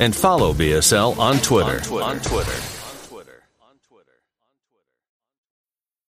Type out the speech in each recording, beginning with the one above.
and follow BSL on Twitter. On Twitter. On Twitter.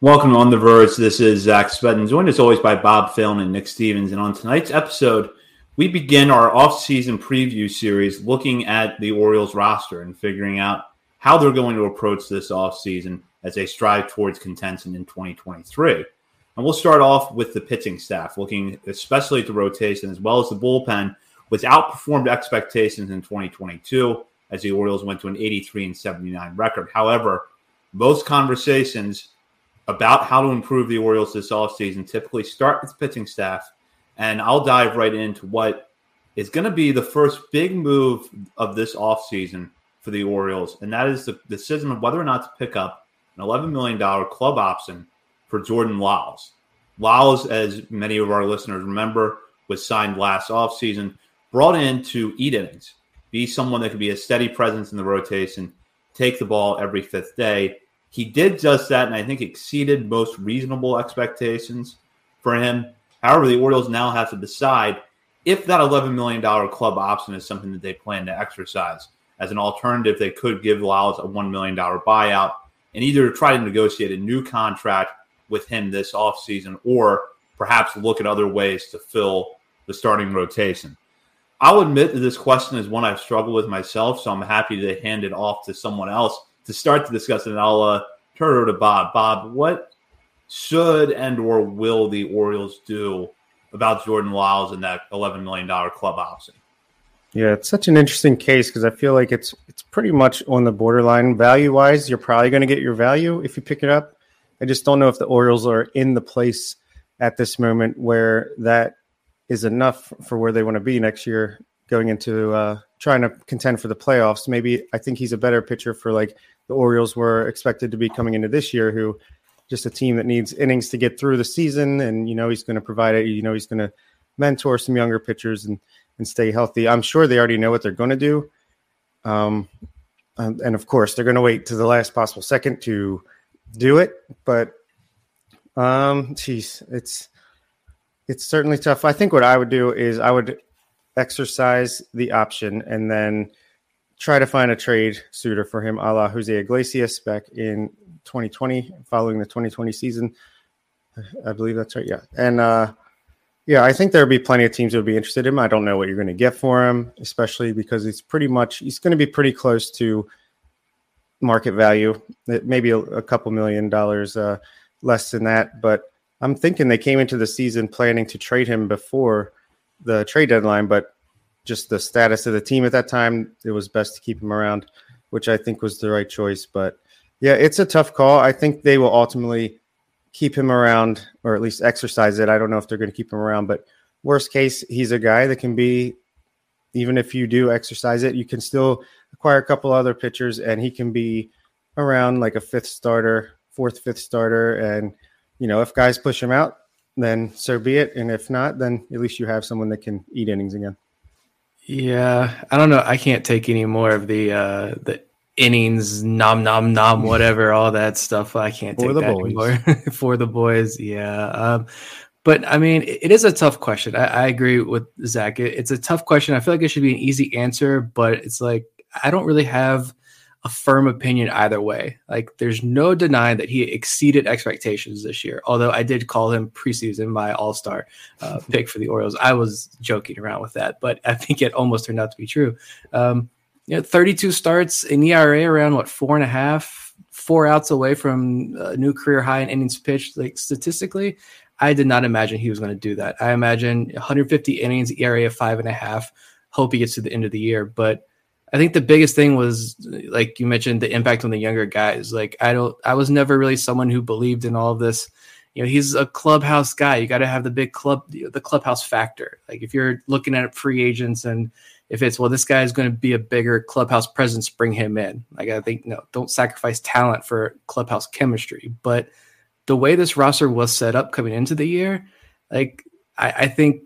Welcome to on The Verge. This is Zach Spedden, joined as always by Bob Phelan and Nick Stevens. And on tonight's episode, we begin our off-season preview series looking at the Orioles roster and figuring out how they're going to approach this off-season as they strive towards contention in 2023. And we'll start off with the pitching staff, looking especially at the rotation as well as the bullpen, which outperformed expectations in 2022 as the Orioles went to an 83 and 79 record. However, most conversations about how to improve the Orioles this offseason typically start with pitching staff. And I'll dive right into what is going to be the first big move of this offseason for the Orioles. And that is the decision of whether or not to pick up an $11 million club option for Jordan Lyles. Lyles, as many of our listeners remember, was signed last offseason, brought in to eat innings, be someone that could be a steady presence in the rotation, take the ball every fifth day he did just that, and I think exceeded most reasonable expectations for him. However, the Orioles now have to decide if that $11 million club option is something that they plan to exercise. As an alternative, they could give Lyles a $1 million buyout and either try to negotiate a new contract with him this offseason or perhaps look at other ways to fill the starting rotation. I'll admit that this question is one I've struggled with myself, so I'm happy to hand it off to someone else to start to discuss it, and I'll uh, turn it over to Bob. Bob, what should and or will the Orioles do about Jordan Lyles and that $11 million club option? Yeah, it's such an interesting case because I feel like it's it's pretty much on the borderline value wise. You're probably going to get your value if you pick it up. I just don't know if the Orioles are in the place at this moment where that is enough for where they want to be next year going into uh, trying to contend for the playoffs. Maybe I think he's a better pitcher for like the Orioles were expected to be coming into this year, who just a team that needs innings to get through the season. And, you know, he's going to provide it. You know, he's going to mentor some younger pitchers and, and stay healthy. I'm sure they already know what they're going to do. Um, and, and of course, they're going to wait to the last possible second to do it. But, um, geez, it's, it's certainly tough. I think what I would do is I would exercise the option and then try to find a trade suitor for him, a la Jose Iglesias back in 2020, following the 2020 season. I believe that's right. Yeah. And uh, yeah, I think there'll be plenty of teams that would be interested in him. I don't know what you're going to get for him, especially because he's pretty much, he's going to be pretty close to market value, maybe a, a couple million dollars uh, less than that. But I'm thinking they came into the season planning to trade him before the trade deadline, but just the status of the team at that time, it was best to keep him around, which I think was the right choice. But yeah, it's a tough call. I think they will ultimately keep him around or at least exercise it. I don't know if they're going to keep him around, but worst case, he's a guy that can be, even if you do exercise it, you can still acquire a couple other pitchers and he can be around like a fifth starter, fourth, fifth starter. And, you know, if guys push him out, then so be it. And if not, then at least you have someone that can eat innings again. Yeah, I don't know. I can't take any more of the uh the innings, nom nom nom, whatever, all that stuff. I can't take that boys. anymore for the boys. Yeah. Um, but I mean, it is a tough question. I, I agree with Zach. It, it's a tough question. I feel like it should be an easy answer, but it's like I don't really have a firm opinion either way. Like, there's no denying that he exceeded expectations this year. Although I did call him preseason my All Star uh, pick for the Orioles. I was joking around with that, but I think it almost turned out to be true. Um, you know, 32 starts in ERA around what four and a half, four outs away from a new career high in innings pitched. Like statistically, I did not imagine he was going to do that. I imagine 150 innings, ERA of five and a half. Hope he gets to the end of the year, but I think the biggest thing was like you mentioned the impact on the younger guys. Like I don't I was never really someone who believed in all of this. You know, he's a clubhouse guy. You got to have the big club the clubhouse factor. Like if you're looking at free agents and if it's well this guy is going to be a bigger clubhouse presence, bring him in. Like I think no, don't sacrifice talent for clubhouse chemistry. But the way this roster was set up coming into the year, like I, I think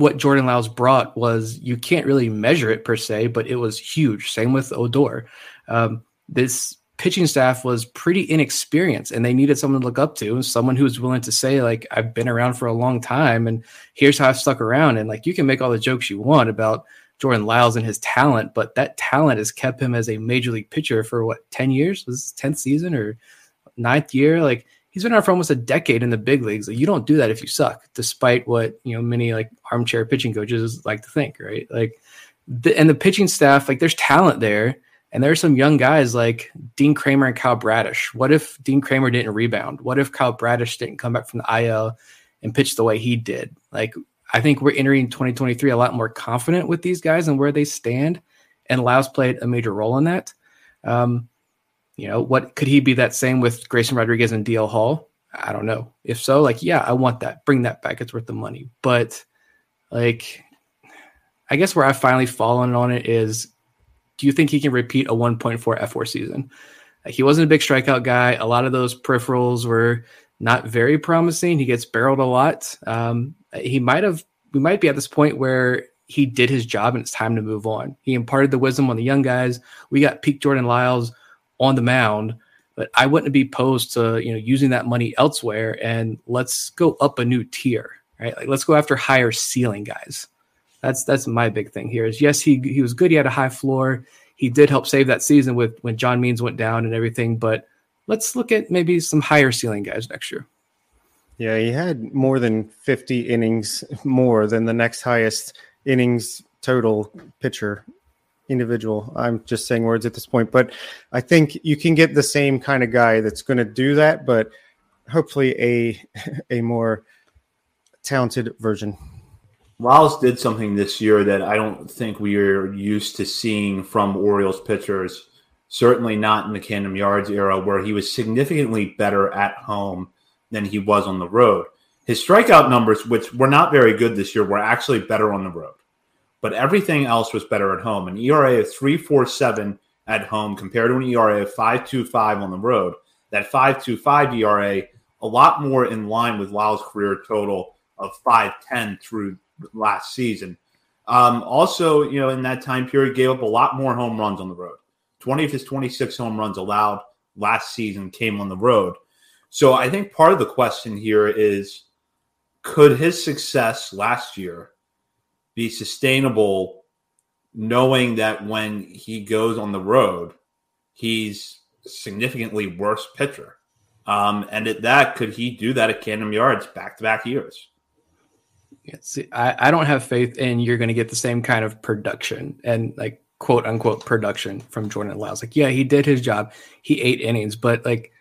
what Jordan Lyles brought was you can't really measure it per se, but it was huge. Same with Odor. Um, this pitching staff was pretty inexperienced and they needed someone to look up to, someone who was willing to say, like, I've been around for a long time and here's how I've stuck around. And like, you can make all the jokes you want about Jordan Lyles and his talent, but that talent has kept him as a major league pitcher for what, 10 years? Was 10th season or ninth year? Like, he's been around for almost a decade in the big leagues. Like, you don't do that if you suck, despite what you know many like armchair pitching coaches like to think, right? Like, the, and the pitching staff, like, there's talent there, and there are some young guys like Dean Kremer and Kyle Bradish. What if Dean Kremer didn't rebound? What if Kyle Bradish didn't come back from the IL and pitch the way he did? Like, I think we're entering 2023 a lot more confident with these guys and where they stand, and Lyles played a major role in that. Um, you know, what could he be that same with Grayson Rodriguez and DL Hall? I don't know. If so, like, yeah, I want that. Bring that back. It's worth the money. But like, I guess where I've finally fallen on it is do you think he can repeat a 1.4 fWAR season? Like, he wasn't a big strikeout guy. A lot of those peripherals were not very promising. He gets barreled a lot. Um, he might have, we might be at this point where he did his job and it's time to move on. He imparted the wisdom on the young guys. We got peak Jordan Lyles on the mound, but I wouldn't be opposed to you know using that money elsewhere and let's go up a new tier, right? Like let's go after higher ceiling guys. That's that's my big thing here. Is yes, he he was good. He had a high floor. He did help save that season with when John Means went down and everything. But let's look at maybe some higher ceiling guys next year. Yeah, he had more than 50 innings more than the next highest innings total pitcher individual. I'm just saying words at this point, but I think you can get the same kind of guy that's going to do that, but hopefully a a more talented version. Lyles did something this year that I don't think we are used to seeing from Orioles pitchers. Certainly not in the Camden Yards era, where he was significantly better at home than he was on the road. His strikeout numbers, which were not very good this year, were actually better on the road but everything else was better at home. An ERA of 3.47 at home compared to an ERA of 5.25 on the road. That 5.25 ERA, a lot more in line with Lyles' career total of 5.10 through last season. Um, also, you know, in that time period, gave up a lot more home runs on the road. 20 of his 26 home runs allowed last season came on the road. So I think part of the question here is could his success last year be sustainable knowing that when he goes on the road, he's significantly worse pitcher. Um, and at that, could he do that at Camden Yards back to back years? Yeah, see, I, I don't have faith in you're going to get the same kind of production and like quote unquote production from Jordan Lyles. Like, yeah, he did his job. He ate innings, but like,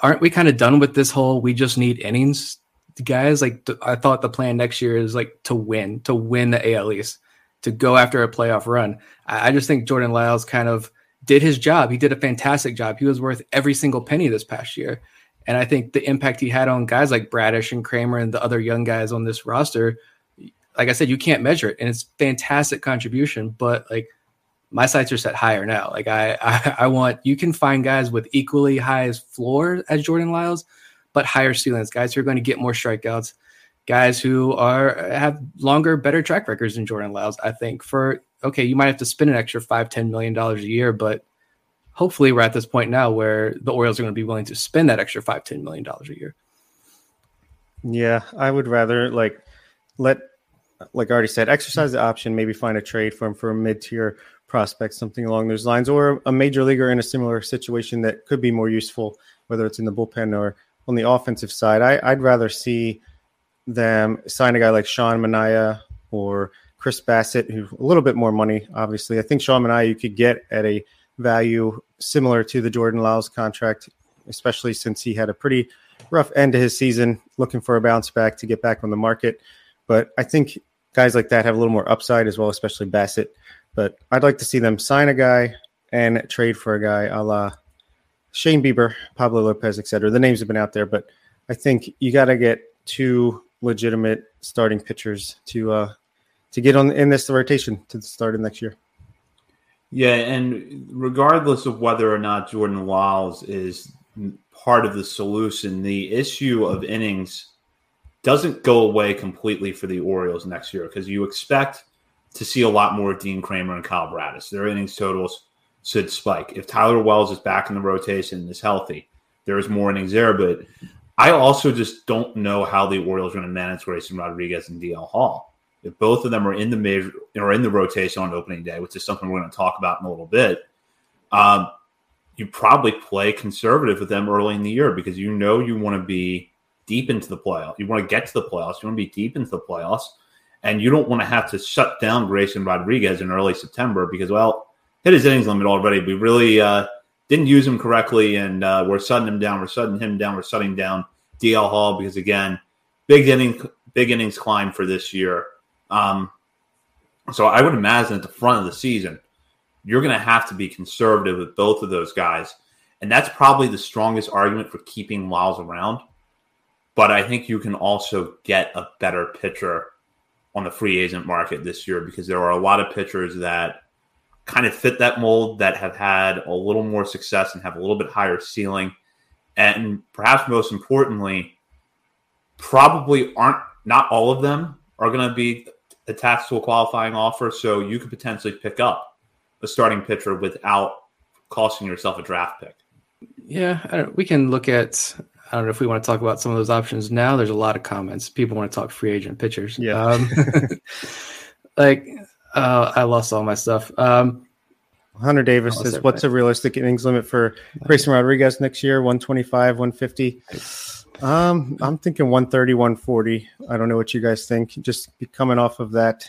aren't we kind of done with this whole we just need innings guys like I thought the plan next year is like to win, to win the AL East, to go after a playoff run. I, I just think Jordan Lyles kind of did his job. He did a fantastic job. He was worth every single penny this past year. And I think the impact he had on guys like Bradish and Kremer and the other young guys on this roster, like I said, you can't measure it. And it's fantastic contribution, but like my sights are set higher now. Like I, I, I want you can find guys with equally high as floor as Jordan Lyles, but higher ceilings, guys who are going to get more strikeouts, guys who are have longer, better track records than Jordan Lyles. I think for okay, you might have to spend an extra five, ten million dollars a year, but hopefully we're at this point now where the Orioles are going to be willing to spend that extra five, ten million dollars a year. Yeah, I would rather like let like I already said, exercise the option, maybe find a trade for him for a mid tier prospect, something along those lines, or a major leaguer in a similar situation that could be more useful, whether it's in the bullpen or on the offensive side, I, would rather see them sign a guy like Sean Manaea or Chris Bassitt, who a little bit more money, obviously. I think Sean I you could get at a value similar to the Jordan Lyles contract, especially since he had a pretty rough end to his season, looking for a bounce back to get back on the market. But I think guys like that have a little more upside as well, especially Bassitt. But I'd like to see them sign a guy and trade for a guy a la Shane Bieber, Pablo Lopez, etc. The names have been out there, but I think you got to get two legitimate starting pitchers to uh, to get on in this rotation to start of next year. Yeah, and regardless of whether or not Jordan Lyles is part of the solution, the issue of innings doesn't go away completely for the Orioles next year because you expect to see a lot more Dean Kremer and Kyle Bradish. Their innings totals should spike. If Tyler Wells is back in the rotation and is healthy, there is more innings there. But I also just don't know how the Orioles are going to manage Grayson Rodriguez and DL Hall. If both of them are in the major or in the rotation on opening day, which is something we're going to talk about in a little bit, um, you probably play conservative with them early in the year because you know you want to be deep into the playoffs. You want to get to the playoffs. You want to be deep into the playoffs, and you don't want to have to shut down Grayson Rodriguez in early September because well, hit his innings limit already. We really uh, didn't use him correctly, and uh, we're shutting him down. We're shutting him down. We're shutting down DL Hall because again, big inning, big innings climb for this year. Um, so I would imagine at the front of the season, you're going to have to be conservative with both of those guys, and that's probably the strongest argument for keeping Lyles around. But I think you can also get a better pitcher on the free agent market this year because there are a lot of pitchers that kind of fit that mold that have had a little more success and have a little bit higher ceiling. And perhaps most importantly, probably aren't not all of them are going to be attached to a qualifying offer. So you could potentially pick up a starting pitcher without costing yourself a draft pick. Yeah, we can look at. I don't know if we want to talk about some of those options now. There's a lot of comments. People want to talk free agent pitchers. Yeah. Um, like uh, I lost all my stuff. Um, Hunter Davis says, everybody. "What's a realistic innings limit for Grayson Rodriguez next year? 125, 150." Um, I'm thinking 130, 140. I don't know what you guys think. Just coming off of that,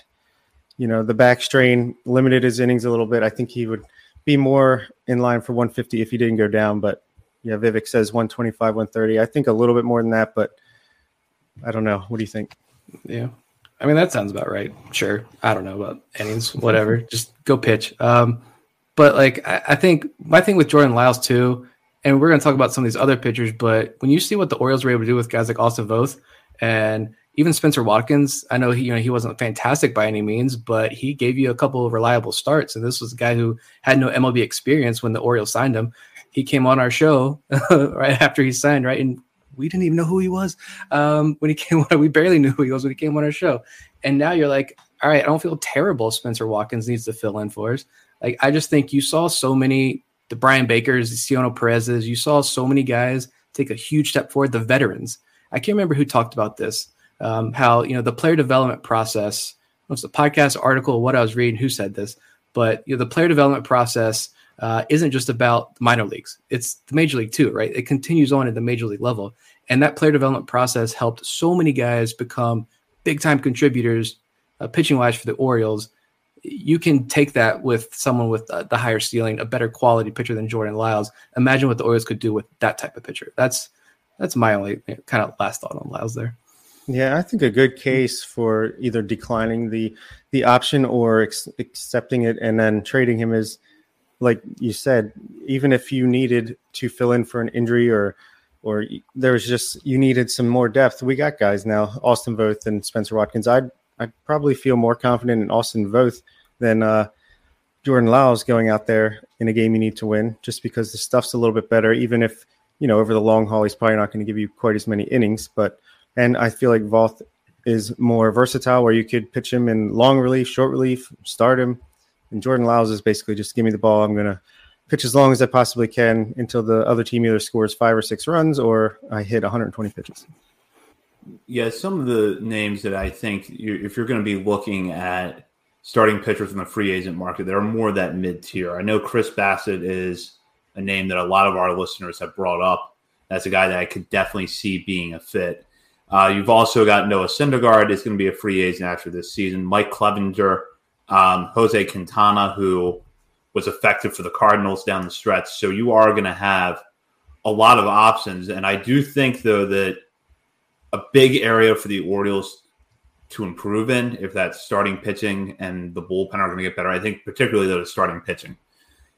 you know, the back strain limited his innings a little bit. I think he would be more in line for 150 if he didn't go down. But yeah, Vivek says 125, 130. I think a little bit more than that, but I don't know. What do you think? Yeah. I mean, that sounds about right. Sure. I don't know about innings, whatever. Just go pitch. Um, but like, I, I, think my thing with Jordan Lyles too, and we're going to talk about some of these other pitchers, but when you see what the Orioles were able to do with guys like Austin Voth and even Spencer Watkins, I know he, you know, he wasn't fantastic by any means, but he gave you a couple of reliable starts. And this was a guy who had no MLB experience when the Orioles signed him. He came on our show right after he signed, right? And we didn't even know who he was um, when he came on. We barely knew who he was when he came on our show. And now you're like, all right, I don't feel terrible. Spencer Watkins needs to fill in for us. Like, I just think you saw so many, the Bryan Bakers, the Cionel Perez's, you saw so many guys take a huge step forward. The veterans. I can't remember who talked about this. Um, how you know the player development process. It was the podcast article, what I was reading, who said this, but you know the player development process uh, isn't just about minor leagues. It's the major league too, right? It continues on at the major league level. And that player development process helped so many guys become big time contributors, uh, pitching wise for the Orioles. You can take that with someone with uh, the higher ceiling, a better quality pitcher than Jordan Lyles. Imagine what the Orioles could do with that type of pitcher. That's that's my only you know, kind of last thought on Lyles there. Yeah, I think a good case for either declining the the option or ex- accepting it and then trading him is – like you said, even if you needed to fill in for an injury or or there was just you needed some more depth, we got guys now, Austin Voth and Spencer Watkins. I'd I'd probably feel more confident in Austin Voth than uh, Jordan Lyles going out there in a game you need to win, just because the stuff's a little bit better. Even if you know over the long haul he's probably not going to give you quite as many innings, but and I feel like Voth is more versatile, where you could pitch him in long relief, short relief, start him and Jordan Lyles is basically just give me the ball. I'm going to pitch as long as I possibly can until the other team either scores five or six runs or I hit 120 pitches. Yeah, some of the names that I think you're, if you're going to be looking at starting pitchers in the free agent market, there are more that mid tier. I know Chris Bassitt is a name that a lot of our listeners have brought up. That's a guy that I could definitely see being a fit. Uh, you've also got Noah Syndergaard is going to be a free agent after this season. Mike Clevinger, um, Jose Quintana, who was effective for the Cardinals down the stretch. So you are going to have a lot of options. And I do think, though, that a big area for the Orioles to improve in, if that's starting pitching and the bullpen are going to get better, I think particularly though the starting pitching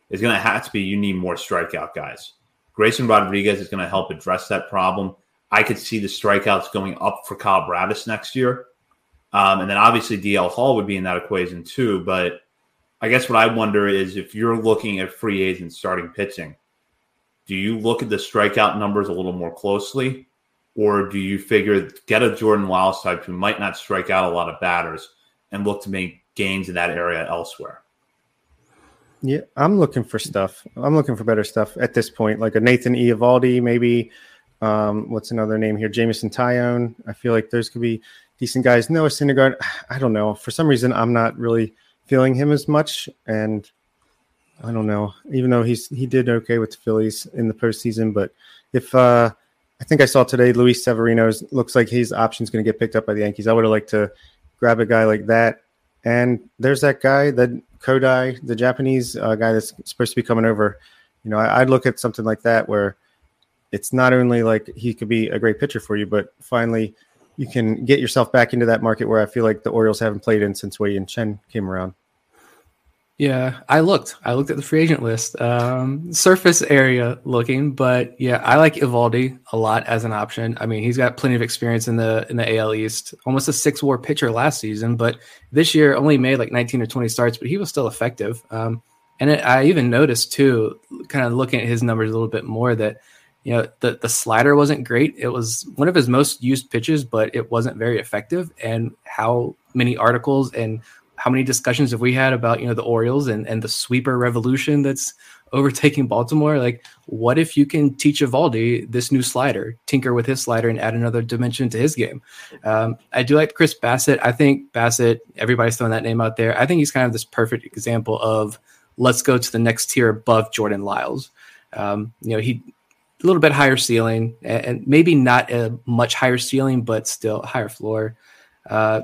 is going to have to be you need more strikeout guys. Grayson Rodriguez is going to help address that problem. I could see the strikeouts going up for Kyle Bradish next year. Um, and then obviously DL Hall would be in that equation too. But I guess what I wonder is if you're looking at free agents starting pitching, do you look at the strikeout numbers a little more closely? Or do you figure get a Jordan Lyles type who might not strike out a lot of batters and look to make gains in that area elsewhere? Yeah, I'm looking for stuff. I'm looking for better stuff at this point, like a Nathan Eovaldi, maybe. Um, what's another name here? Jameson Taillon. I feel like there's could be decent guys. Noah Syndergaard. I don't know. For some reason, I'm not really feeling him as much, and I don't know. Even though he's he did okay with the Phillies in the postseason, but if uh, I think I saw today Luis Severino looks like his option's going to get picked up by the Yankees. I would have liked to grab a guy like that. And there's that guy, that Kodai, the Japanese uh, guy that's supposed to be coming over. You know, I, would look at something like that where it's not only like he could be a great pitcher for you, but finally you can get yourself back into that market where I feel like the Orioles haven't played in since Wei-Yin Chen came around. Yeah, I looked. I looked at the free agent list. Um, surface area looking, but yeah, I like Eovaldi a lot as an option. I mean, he's got plenty of experience in the in the AL East. Almost a six WAR pitcher last season, but this year only made like 19 or 20 starts, but he was still effective. Um, and it, I even noticed too, kind of looking at his numbers a little bit more, that you know the the slider wasn't great. It was one of his most used pitches, but it wasn't very effective. And how many articles and how many discussions have we had about you know the Orioles and and the sweeper revolution that's overtaking Baltimore? Like, what if you can teach Eovaldi this new slider, tinker with his slider, and add another dimension to his game? Um, I do like Chris Bassitt. I think Bassitt. Everybody's throwing that name out there. I think he's kind of this perfect example of let's go to the next tier above Jordan Lyles. Um, you know, he a little bit higher ceiling and maybe not a much higher ceiling, but still higher floor. Uh,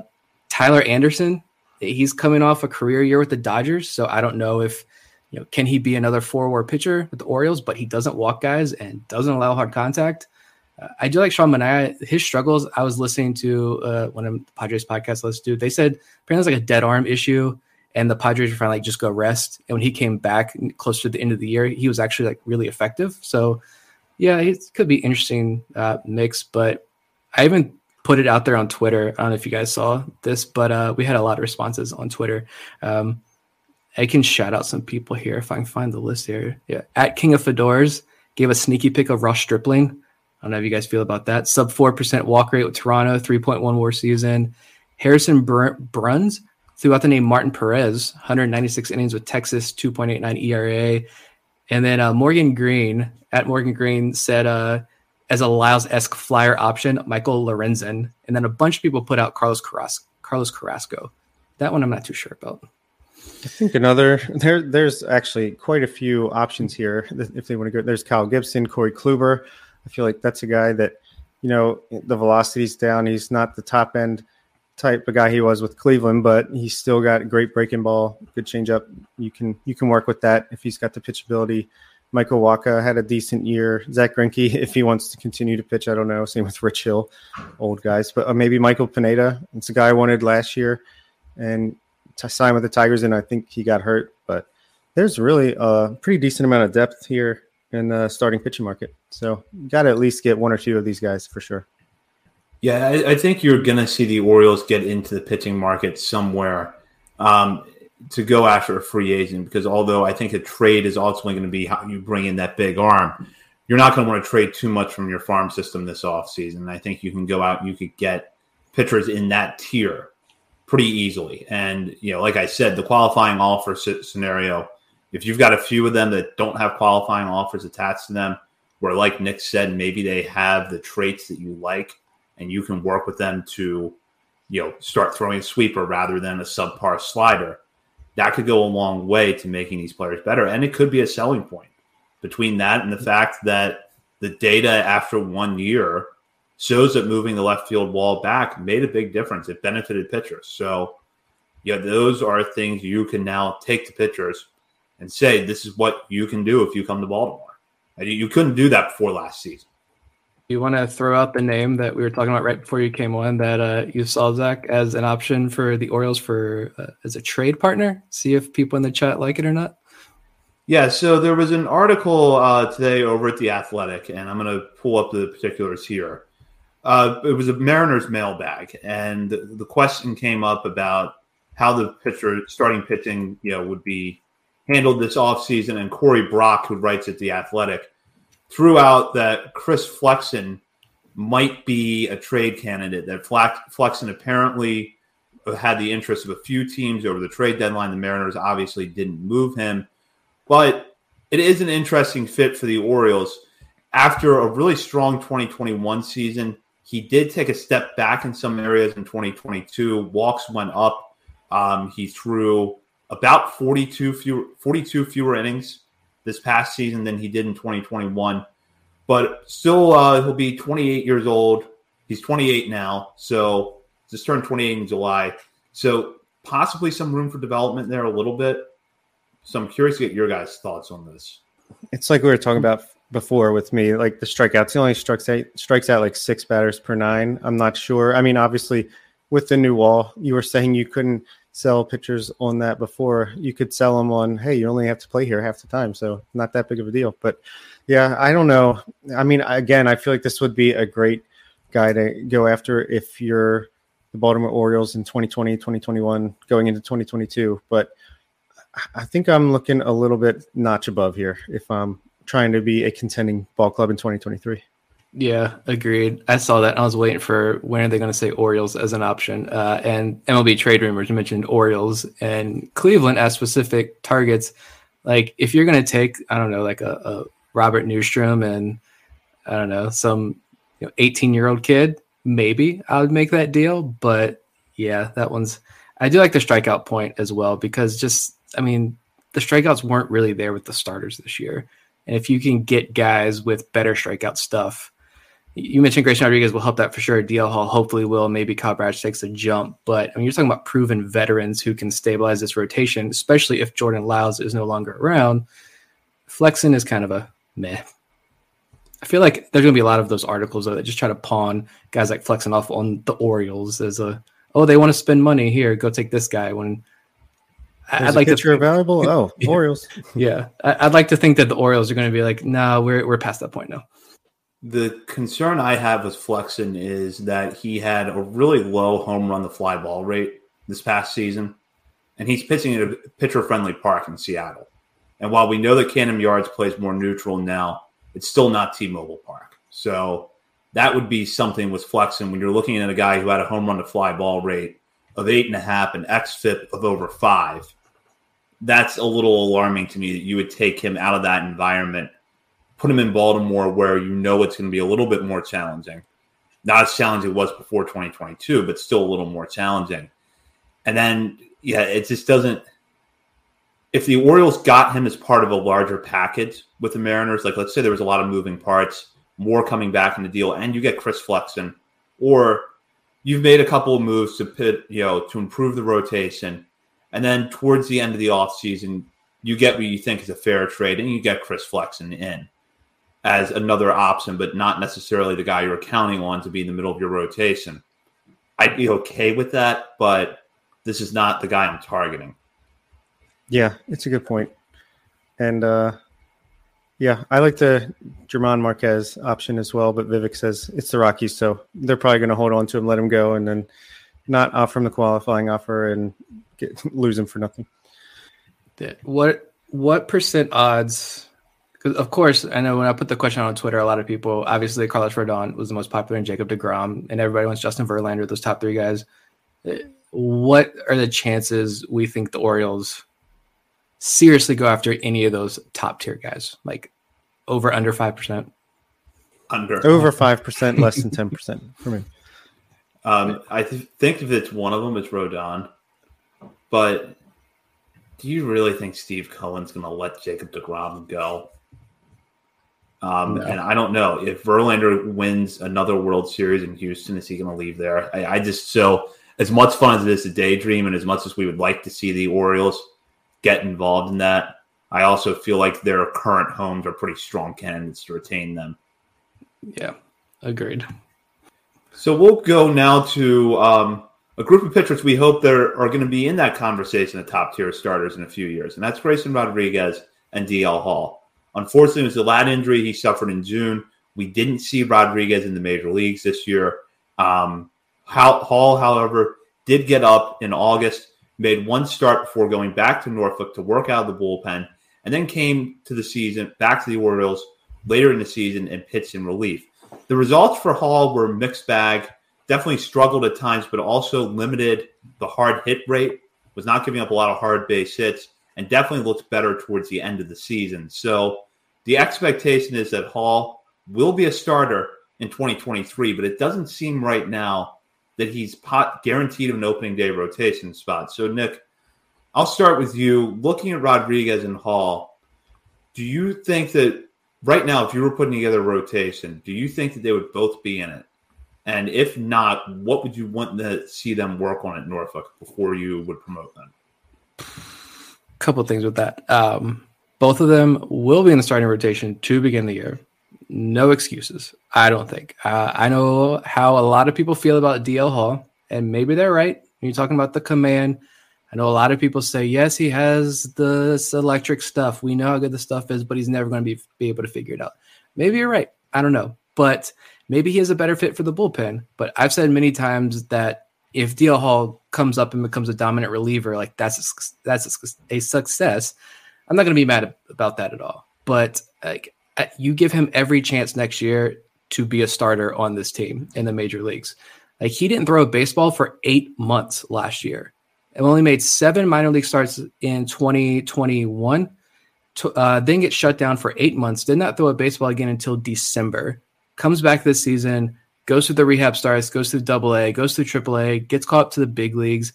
Tyler Anderson, he's coming off a career year with the Dodgers, so I don't know if you know can he be another four-WAR pitcher with the Orioles, but he doesn't walk guys and doesn't allow hard contact. Uh, I do like Sean Manaea. His struggles. I was listening to uh, one of the Padres podcast let's do. They said apparently it's like a dead arm issue, and the Padres were finally like just go rest. And when he came back close to the end of the year, he was actually like really effective. So yeah, it could be interesting uh, mix. But I even put it out there on Twitter. I don't know if you guys saw this, but uh, we had a lot of responses on Twitter. Um, I can shout out some people here if I can find the list here. Yeah, at King of Fedors gave a sneaky pick of Ross Stripling. I don't know how you guys feel about that. Sub four percent walk rate with Toronto, three point one WAR season. Harrison Br- Bruns threw out the name Martin Perez, 196 innings with Texas, 2.89 ERA. And then uh, Morgan Green at Morgan Green said uh, as a Lyles esque flyer option, Michael Lorenzen, and then a bunch of people put out Carlos Carrasco. Carlos Carrasco. That one I'm not too sure about. I think another there. There's actually quite a few options here if they want to go. There's Kyle Gibson, Corey Kluber. I feel like that's a guy that you know the velocity's down. He's not the top end type of guy he was with Cleveland, but he's still got great breaking ball, good changeup. You can you can work with that if he's got the pitchability. Michael Wacha had a decent year. Zack Greinke, if he wants to continue to pitch, I don't know. Same with Rich Hill, old guys. But uh, maybe Michael Pineda. It's a guy I wanted last year and to sign with the Tigers, and I think he got hurt. But there's really a pretty decent amount of depth here in the starting pitching market. So got to at least get one or two of these guys for sure. Yeah, I, I think you're going to see the Orioles get into the pitching market somewhere. Um, to go after a free agent because although I think a trade is ultimately going to be how you bring in that big arm, you're not going to want to trade too much from your farm system this offseason. I think you can go out and you could get pitchers in that tier pretty easily. And, you know, like I said, the qualifying offer scenario, if you've got a few of them that don't have qualifying offers attached to them, where, like Nick said, maybe they have the traits that you like and you can work with them to, you know, start throwing a sweeper rather than a subpar slider that could go a long way to making these players better. And it could be a selling point between that and the fact that the data after one year shows that moving the left field wall back made a big difference. It benefited pitchers. So, yeah, those are things you can now take to pitchers and say, this is what you can do if you come to Baltimore. And you couldn't do that before last season. You want to throw out the name that we were talking about right before you came on that uh, you saw Zach as an option for the Orioles for uh, as a trade partner. See if people in the chat like it or not. Yeah, so there was an article uh, today over at the Athletic, and I'm going to pull up the particulars here. Uh, it was a Mariners mailbag, and the question came up about how the pitcher starting pitching, you know, would be handled this offseason. And Corey Brock, who writes at the Athletic, threw out that Chris Flexen might be a trade candidate. That Flexen apparently had the interest of a few teams over the trade deadline. The Mariners obviously didn't move him, but it is an interesting fit for the Orioles. After a really strong 2021 season, he did take a step back in some areas in 2022. Walks went up. Um, he threw about 42 fewer, 42 fewer innings this past season than he did in 2021. But still, uh, he'll be 28 years old. He's 28 now, so just turned 28 in July. So possibly some room for development there a little bit. So I'm curious to get your guys' thoughts on this. It's like we were talking about before with me, like the strikeouts. He only strikes out, strikes out like six batters per nine. I'm not sure. I mean, obviously, with the new wall, you were saying you couldn't sell pitchers on that before. You could sell them on, hey, you only have to play here half the time, so not that big of a deal. But yeah, I don't know. I mean, again, I feel like this would be a great guy to go after if you're the Baltimore Orioles in 2020, 2021, going into 2022. But I think I'm looking a little bit notch above here if I'm trying to be a contending ball club in 2023. Yeah, agreed. I saw that. I was waiting for when are they going to say Orioles as an option. Uh, and MLB trade rumors mentioned Orioles and Cleveland as specific targets. Like if you're going to take, I don't know, like a, a Robert Neustrom and I don't know some you know, 18 year old kid, maybe I would make that deal. But yeah, that one's. I do like the strikeout point as well because just I mean the strikeouts weren't really there with the starters this year, and if you can get guys with better strikeout stuff you mentioned Grayson Rodriguez will help that for sure. DL Hall hopefully will. Maybe Kyle Bradish takes a jump. But I mean, you're talking about proven veterans who can stabilize this rotation, especially if Jordan Lyles is no longer around. Flexen is kind of a meh. I feel like there's going to be a lot of those articles though, that just try to pawn guys like Flexen off on the Orioles as a, oh, they want to spend money here. Go take this guy. When There's I'd like to think, available. Oh, yeah, Orioles. Yeah, I'd like to think that the Orioles are going to be like, no, nah, we're we're past that point now. The concern I have with Flexen is that he had a really low home run to fly ball rate this past season, and he's pitching at a pitcher friendly park in Seattle. And while we know that Camden Yards plays more neutral now, it's still not T Mobile Park. So that would be something with Flexen when you're looking at a guy who had a home run to fly ball rate of eight and a half and xFIP of over five. That's a little alarming to me that you would take him out of that environment put him in Baltimore where you know it's going to be a little bit more challenging. Not as challenging as it was before 2022, but still a little more challenging. And then, yeah, it just doesn't. If the Orioles got him as part of a larger package with the Mariners, like let's say there was a lot of moving parts, more coming back in the deal, and you get Chris Flexen, or you've made a couple of moves to put, you know, to improve the rotation, and then towards the end of the offseason, you get what you think is a fair trade, and you get Chris Flexen in as another option, but not necessarily the guy you're counting on to be in the middle of your rotation. I'd be okay with that, but this is not the guy I'm targeting. Yeah, it's a good point. And uh, yeah, I like the German Marquez option as well, but Vivek says it's the Rockies, so they're probably going to hold on to him, let him go, and then not offer him the qualifying offer and get, lose him for nothing. What what percent odds because of course, I know when I put the question on Twitter, a lot of people obviously Carlos Rodon was the most popular, and Jacob Degrom, and everybody wants Justin Verlander. Those top three guys. What are the chances we think the Orioles seriously go after any of those top tier guys? Like over under five percent. Under over five percent, less than ten percent for me. Um, I th- think if it's one of them, it's Rodon. But do you really think Steve Cohen's going to let Jacob Degrom go? Um, no. And I don't know if Verlander wins another World Series in Houston, is he going to leave there? I, I, just so as much fun as it is to daydream, and as much as we would like to see the Orioles get involved in that, I also feel like their current homes are pretty strong candidates to retain them. Yeah, agreed. So we'll go now to um, a group of pitchers we hope there are going to be in that conversation of top tier starters in a few years, and that's Grayson Rodriguez and DL Hall. Unfortunately, it was a lat injury he suffered in June. We didn't see Rodriguez in the major leagues this year. Um, Hall, however, did get up in August, made one start before going back to Norfolk to work out of the bullpen, and then came to the season, back to the Orioles later in the season and pitched in relief. The results for Hall were mixed bag. Definitely struggled at times, but also limited the hard hit rate, was not giving up a lot of hard base hits and definitely looks better towards the end of the season. So the expectation is that Hall will be a starter in 2023, but it doesn't seem right now that he's pot guaranteed an opening day rotation spot. So Nick, I'll start with you. Looking at Rodriguez and Hall, do you think that right now, if you were putting together a rotation, do you think that they would both be in it? And if not, what would you want to see them work on at Norfolk before you would promote them? Couple things with that. Um, both of them will be in the starting rotation to begin the year. No excuses, I don't think. Uh, I know how a lot of people feel about DL Hall, and maybe they're right. You're talking about the command. I know a lot of people say, yes, he has this electric stuff. We know how good the stuff is, but he's never going to be, be able to figure it out. Maybe you're right. I don't know. But maybe he has a better fit for the bullpen. But I've said many times that if DL Hall comes up and becomes a dominant reliever, like that's a, that's a, a success. I'm not going to be mad about that at all. But like you give him every chance next year to be a starter on this team in the major leagues. Like he didn't throw a baseball for eight months last year, and only made seven minor league starts in 2021. Uh, then get shut down for eight months. Did not throw a baseball again until December. Comes back this season goes through the rehab starts, goes through double A, goes through triple A, gets caught up to the big leagues.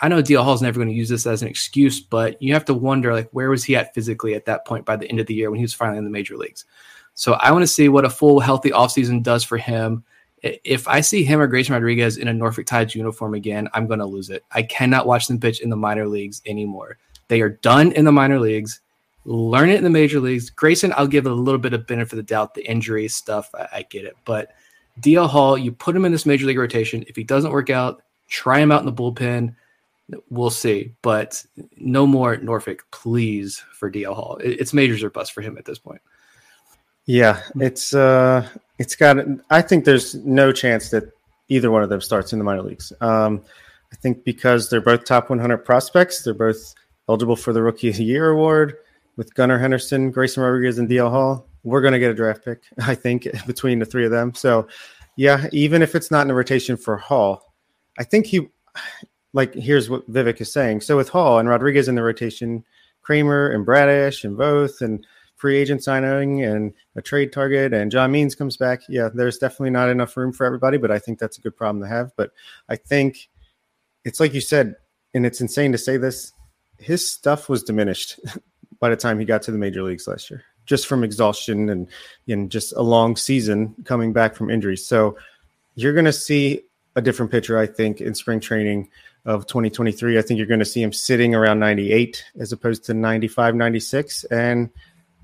I know DL Hall's never going to use this as an excuse, but you have to wonder like where was he at physically at that point by the end of the year when he was finally in the major leagues. So I want to see what a full healthy offseason does for him. If I see him or Grayson Rodriguez in a Norfolk Tides uniform again, I'm going to lose it. I cannot watch them pitch in the minor leagues anymore. They are done in the minor leagues. Learn it in the major leagues. Grayson, I'll give a little bit of benefit of the doubt. The injury stuff, I, I get it, but – DL Hall, you put him in this major league rotation. If he doesn't work out, try him out in the bullpen. We'll see. But no more Norfolk, please, for DL Hall. It's majors or bust for him at this point. Yeah, it's uh it's got I think there's no chance that either one of them starts in the minor leagues. Um I think because they're both top 100 prospects, they're both eligible for the Rookie of the Year award with Gunnar Henderson, Grayson Rodriguez, and DL Hall we're going to get a draft pick, I think, between the three of them. So, yeah, even if it's not in the rotation for Hall, I think he, like, here's what Vivek is saying. So, with Hall and Rodriguez in the rotation, Kremer and Bradish and both, and free agent signing and a trade target, and John Means comes back. Yeah, there's definitely not enough room for everybody, but I think that's a good problem to have. But I think it's like you said, and it's insane to say this, his stuff was diminished by the time he got to the major leagues last year just from exhaustion and and just a long season coming back from injuries. So you're going to see a different pitcher, I think, in spring training of 2023. I think you're going to see him sitting around 98 as opposed to 95, 96. And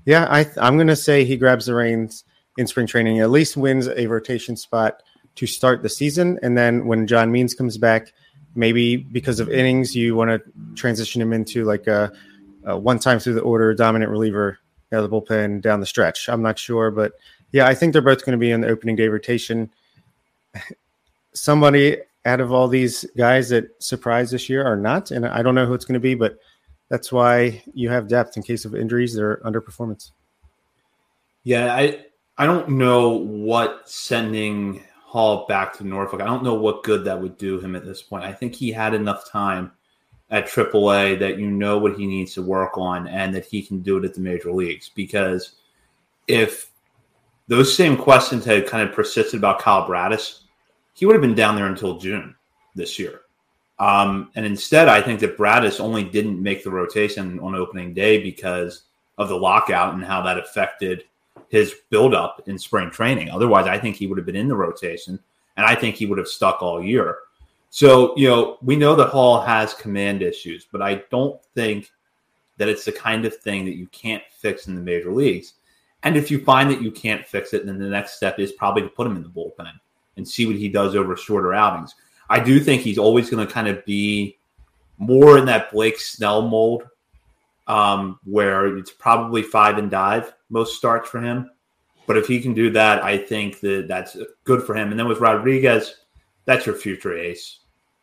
yeah, I, I'm going to say he grabs the reins in spring training, at least wins a rotation spot to start the season. And then when John Means comes back, maybe because of innings, you want to transition him into like a, a one time through the order dominant reliever the bullpen down the stretch. I'm not sure, but yeah, I think they're both going to be in the opening day rotation. Somebody out of all these guys that surprised this year are not, and I don't know who it's going to be, but that's why you have depth in case of injuries or underperformance. Yeah, I I don't know what sending Hall back to Norfolk. I don't know what good that would do him at this point. I think he had enough time at AAA that you know what he needs to work on and that he can do it at the major leagues. Because if those same questions had kind of persisted about Kyle Bradish, he would have been down there until June this year. Um, and instead, I think that Bradish only didn't make the rotation on opening day because of the lockout and how that affected his buildup in spring training. Otherwise, I think he would have been in the rotation, and I think he would have stuck all year. So, you know, we know that Hall has command issues, but I don't think that it's the kind of thing that you can't fix in the major leagues. And if you find that you can't fix it, then the next step is probably to put him in the bullpen and see what he does over shorter outings. I do think he's always going to kind of be more in that Blake Snell mold, um, where it's probably five and dive most starts for him. But if he can do that, I think that that's good for him. And then with Rodriguez, that's your future ace.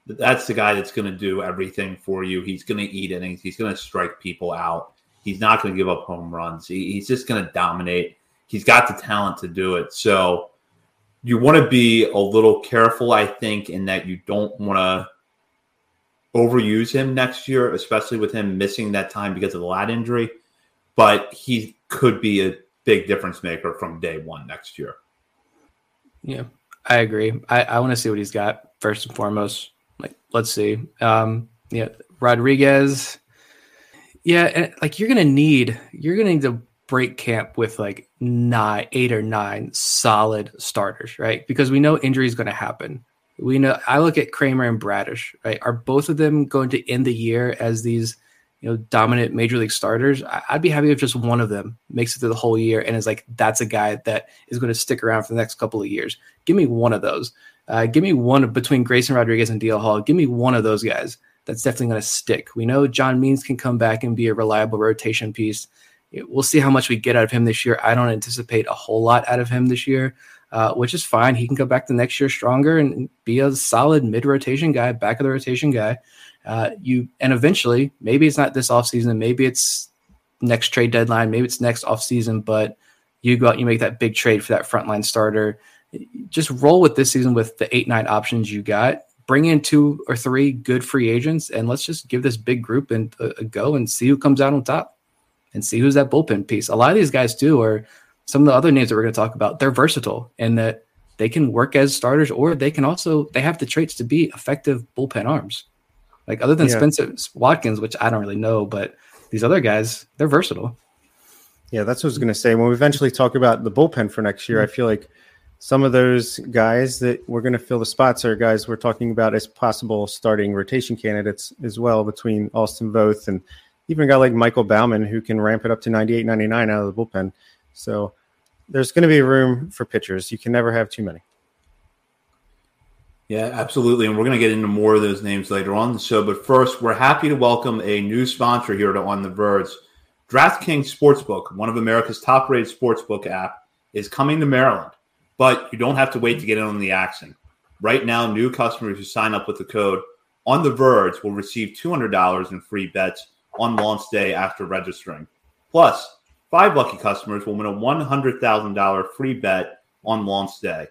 That's the guy that's going to do everything for you. He's going to eat innings. He's going to strike people out. He's not going to give up home runs. He, he's just going to dominate. He's got the talent to do it. So you want to be a little careful, I think, in that you don't want to overuse him next year, especially with him missing that time because of the lat injury. But he could be a big difference maker from day one next year. Yeah, I agree. I, I want to see what he's got first and foremost. Let's see. Um, yeah, Rodriguez. Yeah, and like you're gonna need you're gonna need to break camp with like nine, eight or nine solid starters, right? Because we know injury is to happen. We know. I look at Kremer and Bradish, right? Are both of them going to end the year as these, you know, dominant major league starters? I'd be happy if just one of them makes it through the whole year and is like that's a guy that is going to stick around for the next couple of years. Give me one of those. Uh, give me one between Grayson Rodriguez and DL Hall. Give me one of those guys. That's definitely going to stick. We know John Means can come back and be a reliable rotation piece we'll see how much we get out of him this year. I don't anticipate a whole lot out of him this year, uh, which is fine. He can come back the next year stronger and be a solid mid rotation guy, back of the rotation guy. Uh, you and eventually, maybe it's not this offseason, maybe it's next trade deadline, maybe it's next offseason, but you go out, and you make that big trade for that frontline starter. Just roll with this season with the eight nine options you got. Bring in two or three good free agents, and let's just give this big group and a, a go and see who comes out on top and see who's that bullpen piece. A lot of these guys too are some of the other names that we're going to talk about. They're versatile in that they can work as starters or they can also they have the traits to be effective bullpen arms. Like other than yeah. Spencer Watkins, which I don't really know, but these other guys, they're versatile. Yeah, that's what I was going to say. When we eventually talk about the bullpen for next year, mm-hmm. I feel like some of those guys that we're going to fill the spots are guys we're talking about as possible starting rotation candidates as well between Austin Voth and even a guy like Michael Baumann who can ramp it up to 98, 99 out of the bullpen. So there's going to be room for pitchers. You can never have too many. Yeah, absolutely. And we're going to get into more of those names later on the show. But first, we're happy to welcome a new sponsor here to On the Verge. DraftKings Sportsbook, one of America's top rated sportsbook app, is coming to Maryland. But you don't have to wait to get in on the action. Right now, new customers who sign up with the code On the Verge will receive $200 in free bets on launch day after registering. Plus, five lucky customers will win a $100,000 free bet on launch day.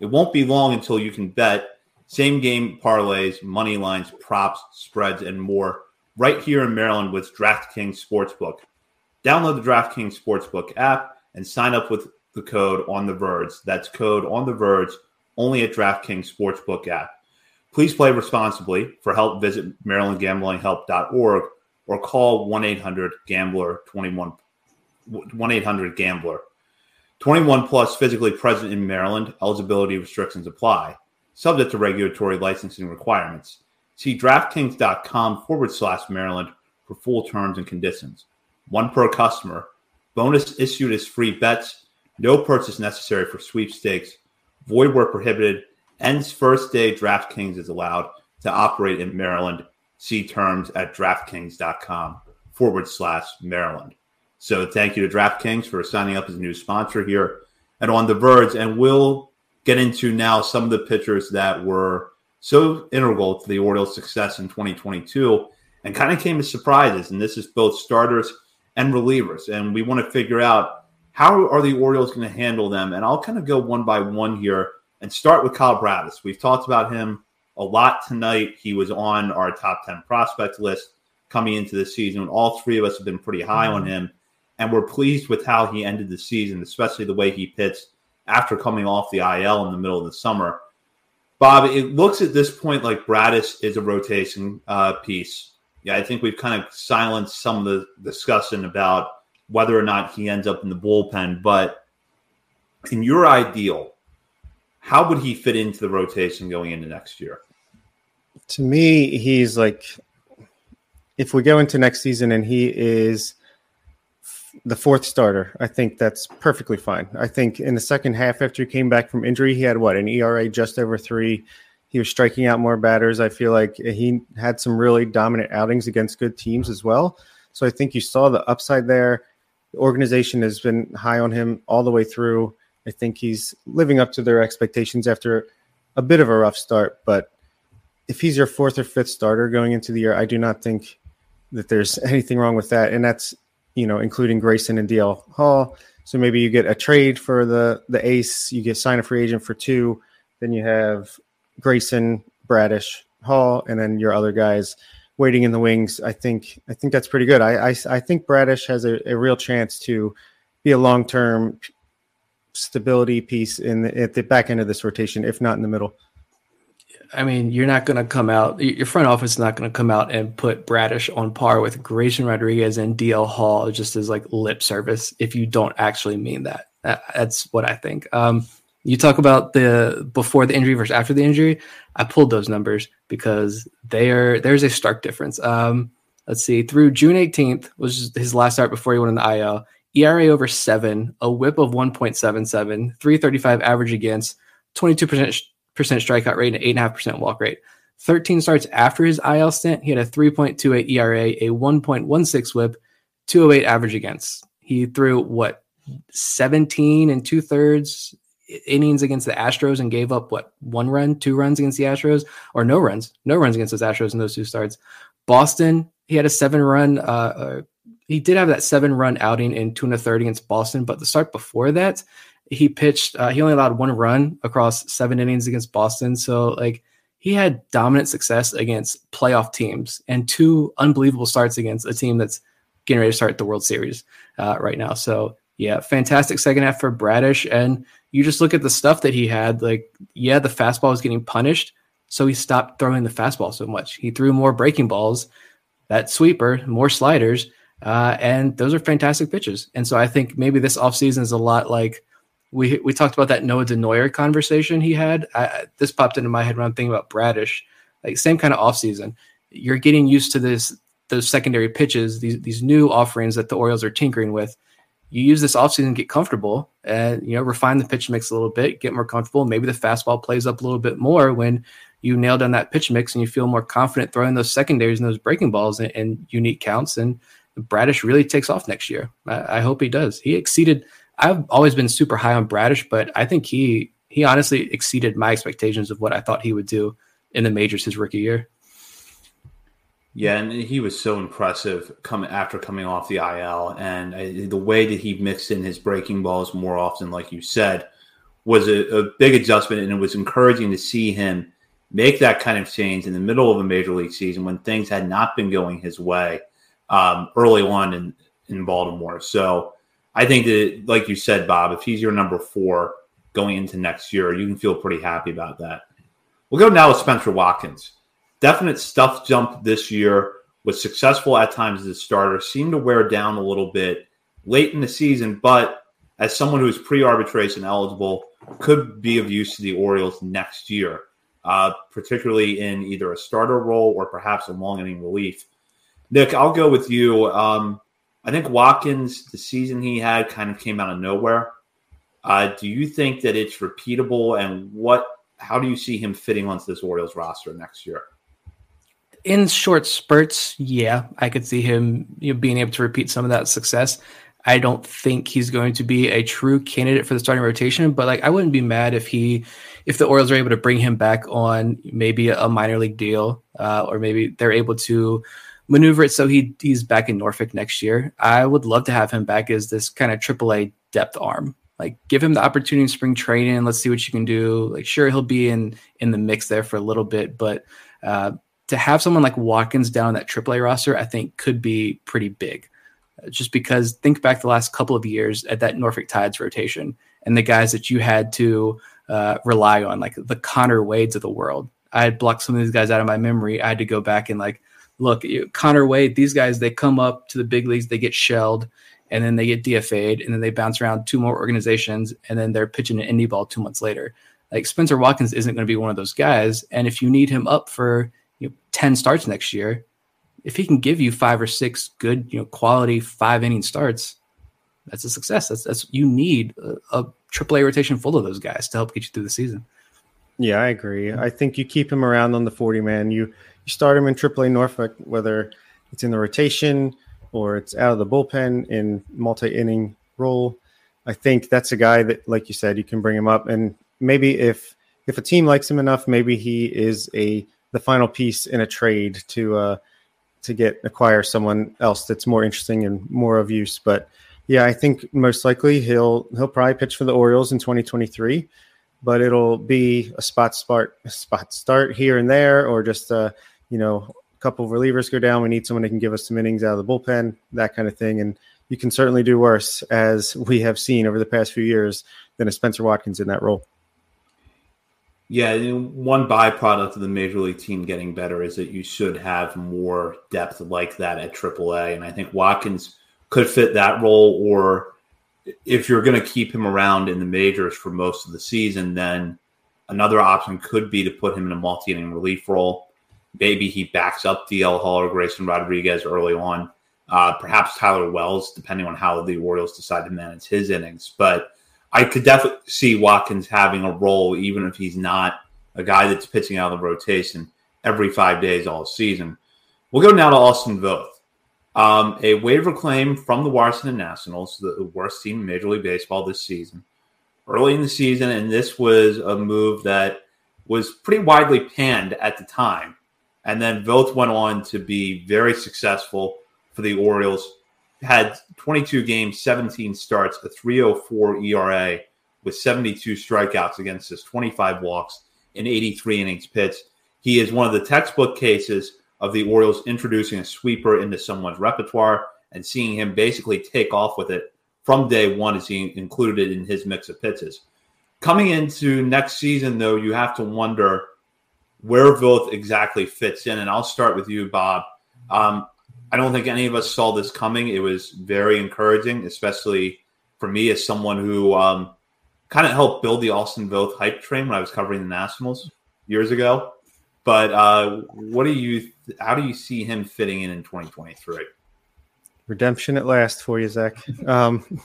It won't be long until you can bet same game parlays, money lines, props, spreads, and more right here in Maryland with DraftKings Sportsbook. Download the DraftKings Sportsbook app and sign up with the code on the verge. That's code on the verge only at DraftKings Sportsbook app. Please play responsibly. For help, visit marylandgamblinghelp.org or call 1 800 Gambler 21 1 800 Gambler. 21 plus physically present in Maryland. Eligibility restrictions apply. Subject to regulatory licensing requirements. See DraftKings.com forward slash Maryland for full terms and conditions. One per customer. Bonus issued as free bets. No purchase necessary for sweepstakes. Void where prohibited. Ends first day DraftKings is allowed to operate in Maryland See terms at DraftKings.com forward slash Maryland. So thank you to DraftKings for signing up as a new sponsor here at On the Verge. And we'll get into now some of the pitchers that were so integral to the Orioles' success in 2022 and kind of came as surprises. And this is both starters and relievers. And we want to figure out how are the Orioles going to handle them. And I'll kind of go one by one here and start with Kyle Bradish. We've talked about him a lot tonight. He was on our top 10 prospect list coming into the season. All three of us have been pretty high mm-hmm. on him, and we're pleased with how he ended the season, especially the way he pitched after coming off the IL in the middle of the summer. Bob, it looks at this point like Bradish is a rotation uh, piece. Yeah, I think we've kind of silenced some of the discussion about whether or not he ends up in the bullpen, but in your ideal, how would he fit into the rotation going into next year? To me, he's like if we go into next season and he is the fourth starter, I think that's perfectly fine. I think in the second half, after he came back from injury, he had what an ERA just over three. He was striking out more batters. I feel like he had some really dominant outings against good teams as well. So I think you saw the upside there. The organization has been high on him all the way through. I think he's living up to their expectations after a bit of a rough start. But if he's your fourth or fifth starter going into the year, I do not think that there's anything wrong with that. And that's, you know, including Grayson and DL Hall. So maybe you get a trade for the the ace, you get sign a free agent for two, then you have Grayson, Bradish, Hall, and then your other guys waiting in the wings. I think I think that's pretty good. I I, I think Bradish has a, a real chance to be a long term stability piece in the, at the back end of this rotation, if not in the middle. I mean, you're not going to come out. Your front office is not going to come out and put Bradish on par with Grayson Rodriguez and DL Hall just as like lip service if you don't actually mean that. That's what I think. Um, you talk about the before the injury versus after the injury. I pulled those numbers because they are there's a stark difference. Um, let's see, through June 18th was his last start before he went in the IL. ERA over seven, a WHIP of 1.77, 335 average against, 22% strikeout rate and eight and a half percent walk rate. 13 starts after his IL stint, he had a 3.28 ERA, a 1.16 WHIP, 208 average against. He threw what 17 and two thirds innings against the Astros and gave up what one run, two runs against the Astros, or no runs, no runs against those Astros in those two starts. Boston, he had a seven run. Uh, uh, he did have that seven run outing in two and a third against Boston, but the start before that, he pitched. Uh, he only allowed one run across seven innings against Boston. So like he had dominant success against playoff teams and two unbelievable starts against a team that's getting ready to start the World Series uh, right now. So yeah, fantastic second half for Bradish. And you just look at the stuff that he had. Like yeah, the fastball was getting punished, so he stopped throwing the fastball so much. He threw more breaking balls, that sweeper, more sliders. Uh, and those are fantastic pitches. And so I think maybe this offseason is a lot like we we talked about that Noah Denoyer conversation he had. I, this popped into my head when I'm thinking about Bradish. Like same kind of offseason. You're getting used to this those secondary pitches, these these new offerings that the Orioles are tinkering with. You use this offseason, to get comfortable, and you know refine the pitch mix a little bit, get more comfortable. Maybe the fastball plays up a little bit more when you nail down that pitch mix and you feel more confident throwing those secondaries and those breaking balls in, in unique counts. And Bradish really takes off next year. I, I hope he does. He exceeded I've always been super high on Bradish, but I think he he honestly exceeded my expectations of what I thought he would do in the majors his rookie year. Yeah, and he was so impressive coming after coming off the IL, and uh, the way that he mixed in his breaking balls more often, like you said, was a, a, big adjustment, and it was encouraging to see him make that kind of change in the middle of a major league season when things had not been going his way um, early on in in Baltimore. So I think that, like you said, Bob, if he's your number four going into next year, you can feel pretty happy about that. We'll go now with Spencer Watkins. Definite stuff jump this year. Was successful at times as a starter. Seemed to wear down a little bit late in the season, but as someone who is pre-arbitration eligible, could be of use to the Orioles next year, uh, particularly in either a starter role or perhaps a long inning relief. Nick, I'll go with you. Um, I think Watkins, the season he had, kind of came out of nowhere. Uh, do you think that it's repeatable, and what? How do you see him fitting onto this Orioles roster next year? In short spurts, yeah, I could see him you know, being able to repeat some of that success. I don't think he's going to be a true candidate for the starting rotation, but like I wouldn't be mad if he, if the Orioles are able to bring him back on maybe a minor league deal, uh, or maybe they're able to maneuver it so he he's back in Norfolk next year. I would love to have him back as this kind of AAA depth arm. Like give him the opportunity in spring training. Let's see what you can do. Like sure he'll be in in the mix there for a little bit, but uh, to have someone like Watkins down that AAA roster, I think could be pretty big. Uh, just because think back the last couple of years at that Norfolk Tides rotation and the guys that you had to uh, rely on, like the Konner Wades of the world. I had blocked some of these guys out of my memory. I had to go back and like look, Konner Wade, these guys, they come up to the big leagues, they get shelled, and then they get DFA'd, and then they bounce around two more organizations, and then they're pitching an indie ball two months later. Like Spencer Watkins isn't going to be one of those guys, and if you need him up for you know, ten starts next year, if he can give you five or six good, you know, quality five inning starts, that's a success. That's that's you need a, a AAA rotation full of those guys to help get you through the season. Yeah, I agree. I think you keep him around on the 40 man. You you start him in AAA Norfolk, whether it's in the rotation or it's out of the bullpen in multi inning role. I think that's a guy that, like you said, you can bring him up, and maybe if if a team likes him enough, maybe he is a the final piece in a trade to uh, to get acquire someone else that's more interesting and more of use. But yeah, I think most likely he'll he'll probably pitch for the Orioles in 2023, but it'll be a spot start spot start here and there, or just uh, you know a couple of relievers go down. We need someone that can give us some innings out of the bullpen, that kind of thing, and you can certainly do worse, as we have seen over the past few years, than a Spencer Watkins in that role. Yeah, one byproduct of the major league team getting better is that you should have more depth like that at AAA, and I think Watkins could fit that role. Or if you're going to keep him around in the majors for most of the season, then another option could be to put him in a multi-inning relief role. Maybe he backs up DL Hall or Grayson Rodriguez early on. Uh, perhaps Tyler Wells, depending on how the Orioles decide to manage his innings. But I could definitely see Watkins having a role, even if he's not a guy that's pitching out of the rotation every five days all season. We'll go now to Austin Voth. Um, a waiver claim from the Washington Nationals, the worst team in Major League Baseball this season, early in the season, and this was a move that was pretty widely panned at the time. And then Voth went on to be very successful for the Orioles. Had 22 games, 17 starts, a 304 ERA with 72 strikeouts against his 25 walks in 83 innings pitched. He is one of the textbook cases of the Orioles introducing a sweeper into someone's repertoire and seeing him basically take off with it from day one as he included it in his mix of pitches. Coming into next season, though, you have to wonder where Voth exactly fits in. And I'll start with you, Bob. Um, I don't think any of us saw this coming. It was very encouraging, especially for me as someone who um, kind of helped build the Austin Voth hype train when I was covering the Nationals years ago. But uh, what do you? How do you see him fitting in in 2023? Redemption at last for you, Zach. Um,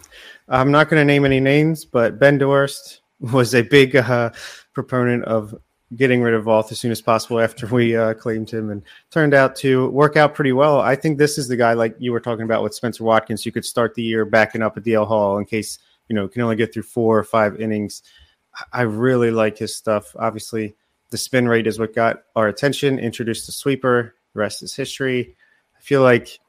I'm not going to name any names, but Ben Dorst was a big uh, proponent of getting rid of Voth as soon as possible after we uh, claimed him, and turned out to work out pretty well. I think this is the guy, like you were talking about with Spencer Watkins. You could start the year backing up a DL Hall in case you know can only get through four or five innings. I really like his stuff. Obviously, the spin rate is what got our attention. Introduced the sweeper. The rest is history. I feel like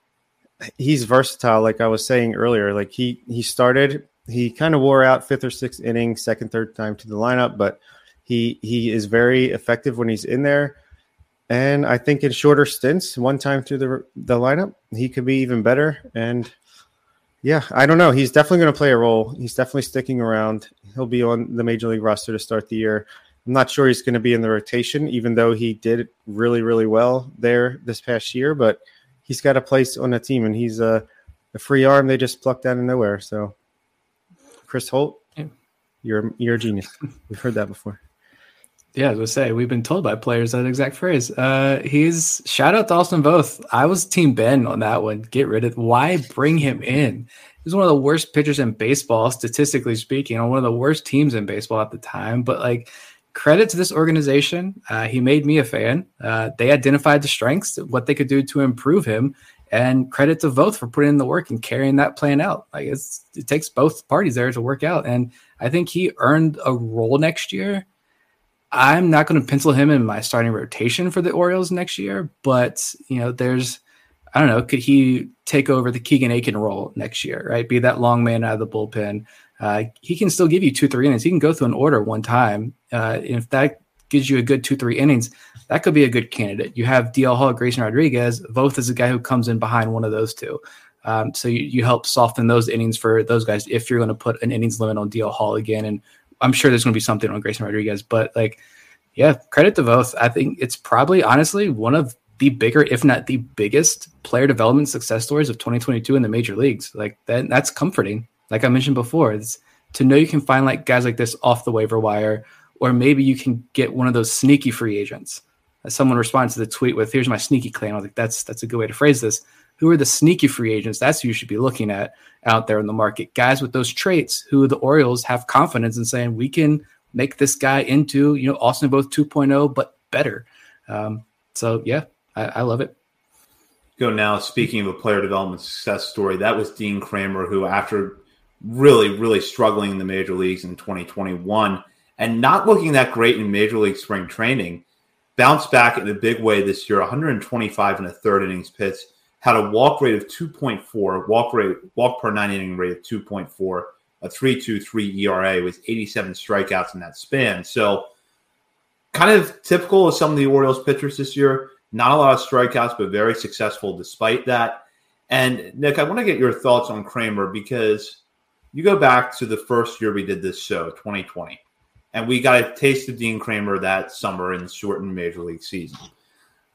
he's versatile. Like I was saying earlier, like he he started, he kind of wore out fifth or sixth inning, second, third time to the lineup, but he he is very effective when he's in there. And I think in shorter stints, one time through the the lineup, he could be even better. And yeah, I don't know. He's definitely going to play a role. He's definitely sticking around. He'll be on the major league roster to start the year. I'm not sure he's going to be in the rotation, even though he did really, really well there this past year. But he's got a place on the team, and he's a, a free arm they just plucked out of nowhere. So, Chris Holt, you're you're a genius. We've heard that before. Yeah, I was say we've been told by players that exact phrase. Uh, he's shout out to Austin Voth. I was Team Ben on that one. Get rid of why bring him in? He's one of the worst pitchers in baseball, statistically speaking, on one of the worst teams in baseball at the time. But like credit to this organization. Uh, he made me a fan. Uh, they identified the strengths, what they could do to improve him, and credit to Voth for putting in the work and carrying that plan out. Like it takes both parties there to work out, and I think he earned a role next year. I'm not going to pencil him in my starting rotation for the Orioles next year, but you know, there's I don't know, could he take over the Keegan Akin role next year, right? Be that long man out of the bullpen, uh, he can still give you two, three innings. He can go through an order one time. Uh, if that gives you a good two, three innings, that could be a good candidate. You have DL Hall, Grayson Rodriguez. Voth is a guy who comes in behind one of those two. Um, so you, you help soften those innings for those guys if you're going to put an innings limit on DL Hall again. And I'm sure there's going to be something on Grayson Rodriguez, but like, yeah, credit to Voth. I think it's probably honestly one of the bigger, if not the biggest, player development success stories of 2022 in the major leagues. Like that, that's comforting. Like I mentioned before, it's to know you can find like guys like this off the waiver wire, or maybe you can get one of those sneaky free agents. As someone responds to the tweet with, "Here's my sneaky claim." I was like, "That's that's a good way to phrase this." Who are the sneaky free agents? That's who you should be looking at out there in the market. Guys with those traits who the Orioles have confidence in saying we can make this guy into, you know, Austin Voth 2.0, but better. Um, so yeah, I, I love it. Go now. Speaking of a player development success story, that was Dean Kremer, who after really, really struggling in the major leagues in 2021 and not looking that great in major league spring training, bounced back in a big way this year. 125 and a third innings pitched, had a walk rate of 2.4, walk rate, walk per nine inning rate of 2.4, a 3.23 ERA with 87 strikeouts in that span. So, kind of typical of some of the Orioles pitchers this year. Not a lot of strikeouts, but very successful despite that. And Nick, I want to get your thoughts on Kremer because you go back to the first year we did this show, 2020, and we got a taste of Dean Kremer that summer in the shortened major league season.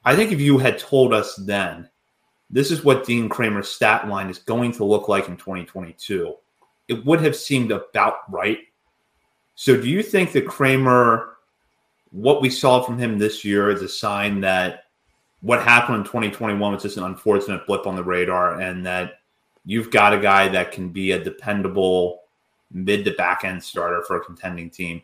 I think if you had told us then, this is what Dean Kremer's stat line is going to look like in 2022, it would have seemed about right. So, do you think that Kremer, what we saw from him this year, is a sign that what happened in 2021 was just an unfortunate blip on the radar and that you've got a guy that can be a dependable mid to back end starter for a contending team.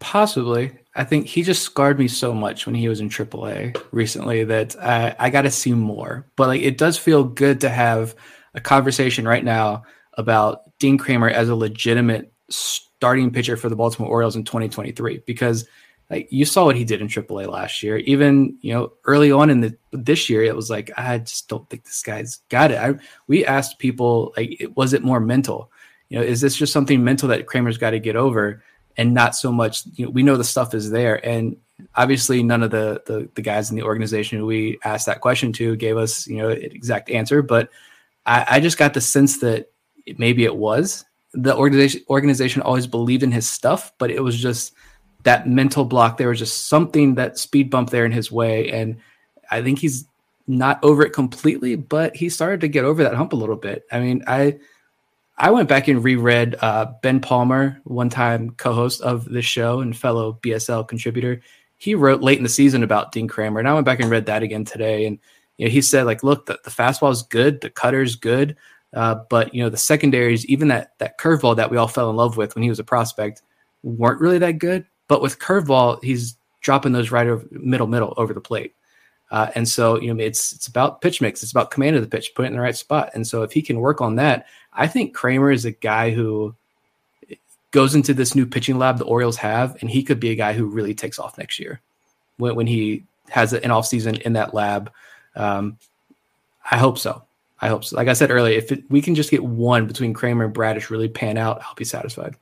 Possibly. I think he just scarred me so much when he was in AAA recently that I, I got to see more. But like, it does feel good to have a conversation right now about Dean Kremer as a legitimate starting pitcher for the Baltimore Orioles in 2023 because like you saw what he did in AAA last year. Even you know early on in the this year, it was like I just don't think this guy's got it. I we asked people like, was it more mental? You know, is this just something mental that Kremer's got to get over, and not so much? You know, we know the stuff is there, and obviously none of the the, the guys in the organization we asked that question to gave us you know an exact answer, but I, I just got the sense that maybe it was the organization organization always believed in his stuff, but it was just that mental block. There was just something that speed bump there in his way, and I think he's not over it completely, but he started to get over that hump a little bit. I mean, I I went back and reread uh, Ben Palmer, one time co-host of this show and fellow BSL contributor. He wrote late in the season about Dean Kremer, and I went back and read that again today. And you know, he said like, look, the, the fastball is good, the cutter is good, uh, but you know, the secondaries, even that that curveball that we all fell in love with when he was a prospect, weren't really that good. But with curveball, he's dropping those right over middle middle over the plate. Uh, and so, you know, it's it's about pitch mix. It's about command of the pitch, put it in the right spot. And so, if he can work on that, I think Kremer is a guy who goes into this new pitching lab the Orioles have, and he could be a guy who really takes off next year when, when he has an off season in that lab. Um, I hope so. I hope so. Like I said earlier, if it, we can just get one between Kremer and Bradish really pan out, I'll be satisfied.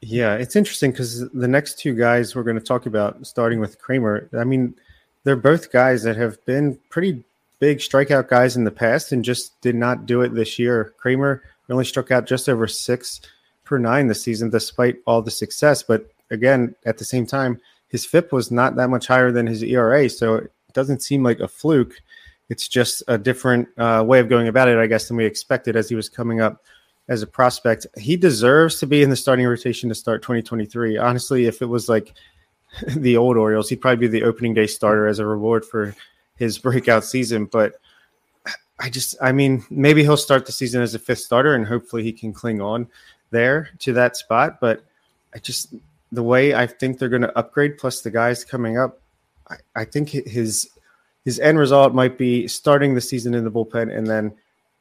Yeah, it's interesting because the next two guys we're going to talk about, starting with Kremer, I mean, they're both guys that have been pretty big strikeout guys in the past and just did not do it this year. Kremer only struck out just over six per nine this season, despite all the success. But again, at the same time, his FIP was not that much higher than his ERA, so it doesn't seem like a fluke. It's just a different uh, way of going about it, I guess, than we expected as he was coming up as a prospect. He deserves to be in the starting rotation to start 2023. Honestly, if it was like the old Orioles, he'd probably be the opening day starter as a reward for his breakout season. But I just, I mean, maybe he'll start the season as a fifth starter and hopefully he can cling on there to that spot. But I just, the way I think they're going to upgrade, plus the guys coming up, I, I think his his end result might be starting the season in the bullpen and then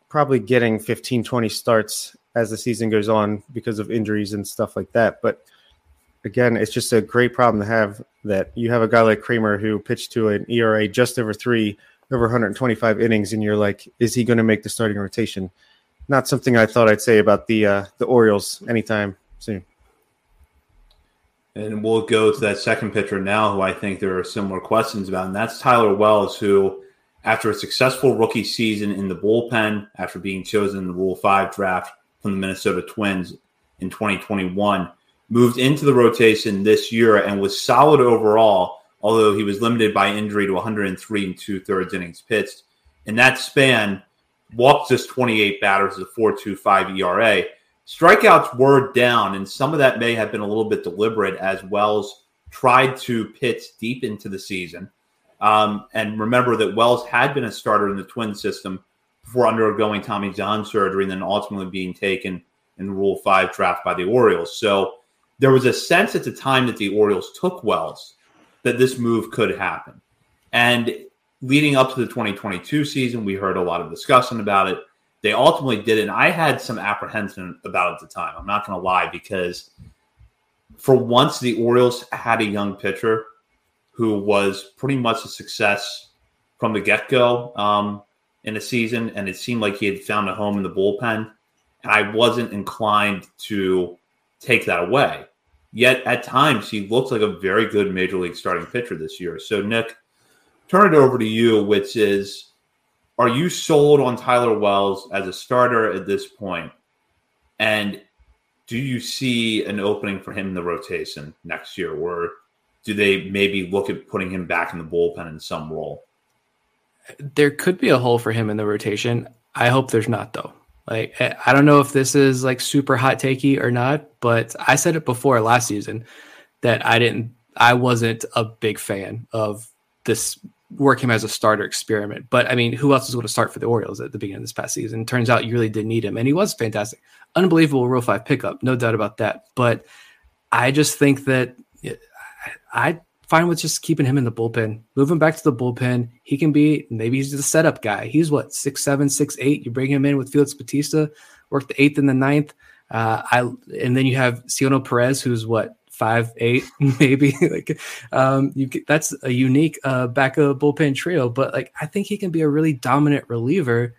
probably getting 15, 20 starts as the season goes on because of injuries and stuff like that. But again, it's just a great problem to have that you have a guy like Kremer who pitched to an ERA just over three, over 125 innings, and you're like, is he going to make the starting rotation? Not something I thought I'd say about the uh, the Orioles anytime soon. And we'll go to that second pitcher now, who I think there are similar questions about, and that's Tyler Wells, who, after a successful rookie season in the bullpen, after being chosen in the Rule 5 draft from the Minnesota Twins in 2021, moved into the rotation this year and was solid overall, although he was limited by injury to 103 and two thirds innings pitched. In that span, walked just 28 batters with a 4.25 ERA. Strikeouts were down, and some of that may have been a little bit deliberate as Wells tried to pitch deep into the season. Um, and remember that Wells had been a starter in the twin system before undergoing Tommy John surgery and then ultimately being taken in the Rule 5 draft by the Orioles. So there was a sense at the time that the Orioles took Wells that this move could happen. And leading up to the 2022 season, we heard a lot of discussion about it. They ultimately did. And I had some apprehension about it at the time. I'm not going to lie because for once the Orioles had a young pitcher who was pretty much a success from the get go um, in the season, and it seemed like he had found a home in the bullpen. And I wasn't inclined to take that away. Yet at times he looks like a very good major league starting pitcher this year. So Nick, turn it over to you, which is are you sold on Tyler Wells as a starter at this point? And do you see an opening for him in the rotation next year? Or do they maybe look at putting him back in the bullpen in some role? There could be a hole for him in the rotation. I hope there's not, though. Like, eh, I don't know if this is like super hot takey or not, but I said it before last season that I didn't, I wasn't a big fan of this work him as a starter experiment. But I mean, who else was going to start for the Orioles at the beginning of this past season? Turns out you really did need him, and he was fantastic, unbelievable Rule Five pickup, no doubt about that. But I just think that I fine with just keeping him in the bullpen, move him back to the bullpen. He can be maybe he's the setup guy. He's what six seven, six eight. You bring him in with Felix Bautista, work the eighth and the ninth. Uh, I and then you have Cionel Perez, who's what five eight maybe like um you that's a unique uh backup bullpen trio but like i think he can be a really dominant reliever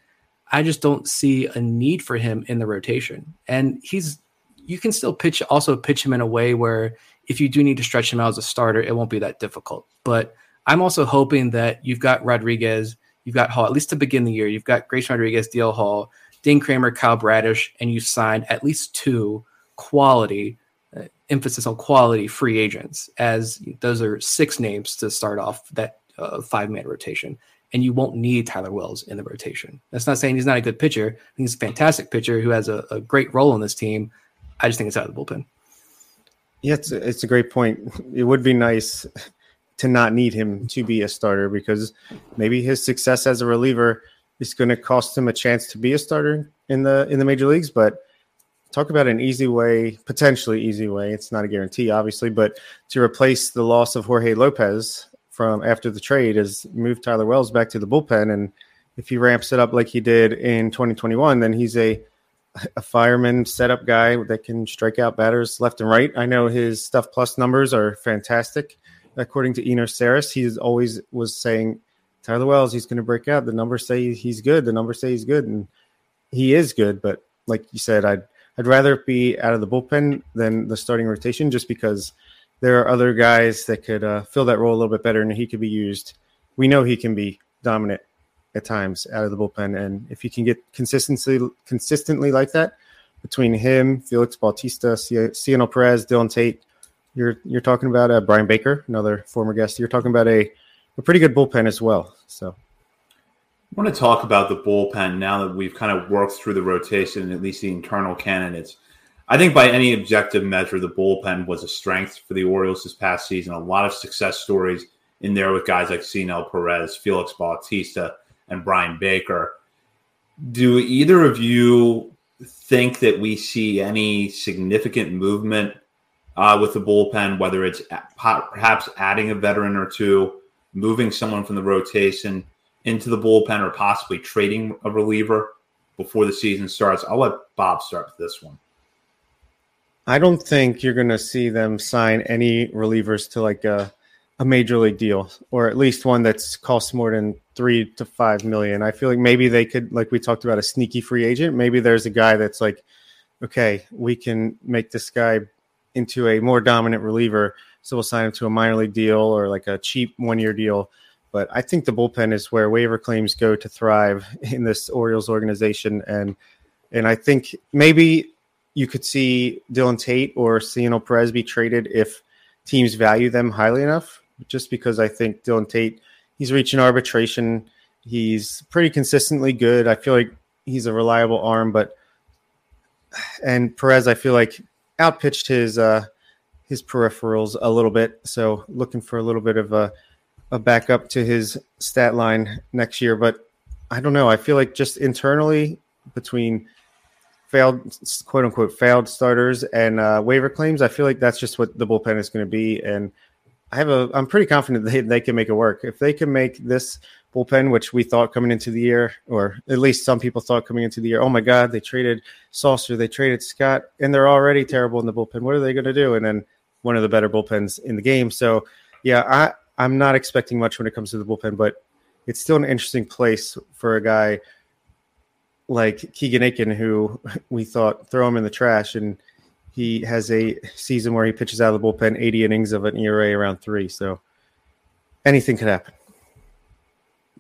i just don't see a need for him in the rotation and he's you can still pitch also pitch him in a way where if you do need to stretch him out as a starter it won't be that difficult but i'm also hoping that you've got rodriguez you've got hall at least to begin the year you've got grace rodriguez dl hall dean Kremer, kyle bradish and you signed at least two quality emphasis on quality free agents, as those are six names to start off that uh, five man rotation. And you won't need Tyler Wells in the rotation. That's not saying he's not a good pitcher. He's a fantastic pitcher who has a, a great role in this team. I just think it's out of the bullpen. Yeah, it's a, it's a great point. It would be nice to not need him to be a starter because maybe his success as a reliever is going to cost him a chance to be a starter in the in the major leagues. But talk about an easy way, potentially easy way. It's not a guarantee, obviously, but to replace the loss of Jorge Lopez from after the trade is move Tyler Wells back to the bullpen. And if he ramps it up like he did in 2021, then he's a a fireman setup guy that can strike out batters left and right. I know his stuff plus numbers are fantastic. According to Eno Sarris, he's always was saying Tyler Wells, he's going to break out. The numbers say he's good. The numbers say he's good, and he is good. But like you said, I'd I'd rather be out of the bullpen than the starting rotation, just because there are other guys that could uh, fill that role a little bit better, and he could be used. We know he can be dominant at times out of the bullpen, and if he can get consistency consistently like that between him, Felix Bautista, Cionel Perez, Dylan Tate, you're you're talking about uh, Bryan Baker, another former guest. You're talking about a a pretty good bullpen as well. So I want to talk about the bullpen now that we've kind of worked through the rotation, at least the internal candidates. I think by any objective measure, the bullpen was a strength for the Orioles this past season. A lot of success stories in there with guys like Cionel Perez, Felix Bautista, and Bryan Baker. Do either of you think that we see any significant movement uh, with the bullpen, whether it's perhaps adding a veteran or two, moving someone from the rotation? into the bullpen or possibly trading a reliever before the season starts. I'll let Bob start with this one. I don't think you're going to see them sign any relievers to like a, a major league deal, or at least one that's cost more than three to five million. I feel like maybe they could, like we talked about, a sneaky free agent. Maybe there's a guy that's like, okay, we can make this guy into a more dominant reliever, so we'll sign him to a minor league deal or like a cheap one year deal but I think the bullpen is where waiver claims go to thrive in this Orioles organization, and and I think maybe you could see Dylan Tate or Cionel Perez be traded if teams value them highly enough. Just because I think Dylan Tate he's reaching arbitration. He's pretty consistently good. I feel like he's a reliable arm, but and Perez, I feel like outpitched his uh, his peripherals a little bit. So looking for a little bit of a a backup to his stat line next year. But I don't know. I feel like just internally between failed quote unquote failed starters and uh, waiver claims, I feel like that's just what the bullpen is going to be. And I have a I'm pretty confident they they can make it work. If they can make this bullpen, which we thought coming into the year, or at least some people thought coming into the year, oh my God, they traded Sulser, they traded Scott, and they're already terrible in the bullpen. What are they going to do? And then one of the better bullpens in the game. So yeah, I I'm not expecting much when it comes to the bullpen, but it's still an interesting place for a guy like Keegan Akin, who we thought throw him in the trash, and he has a season where he pitches out of the bullpen 80 innings of an ERA around three. So anything could happen.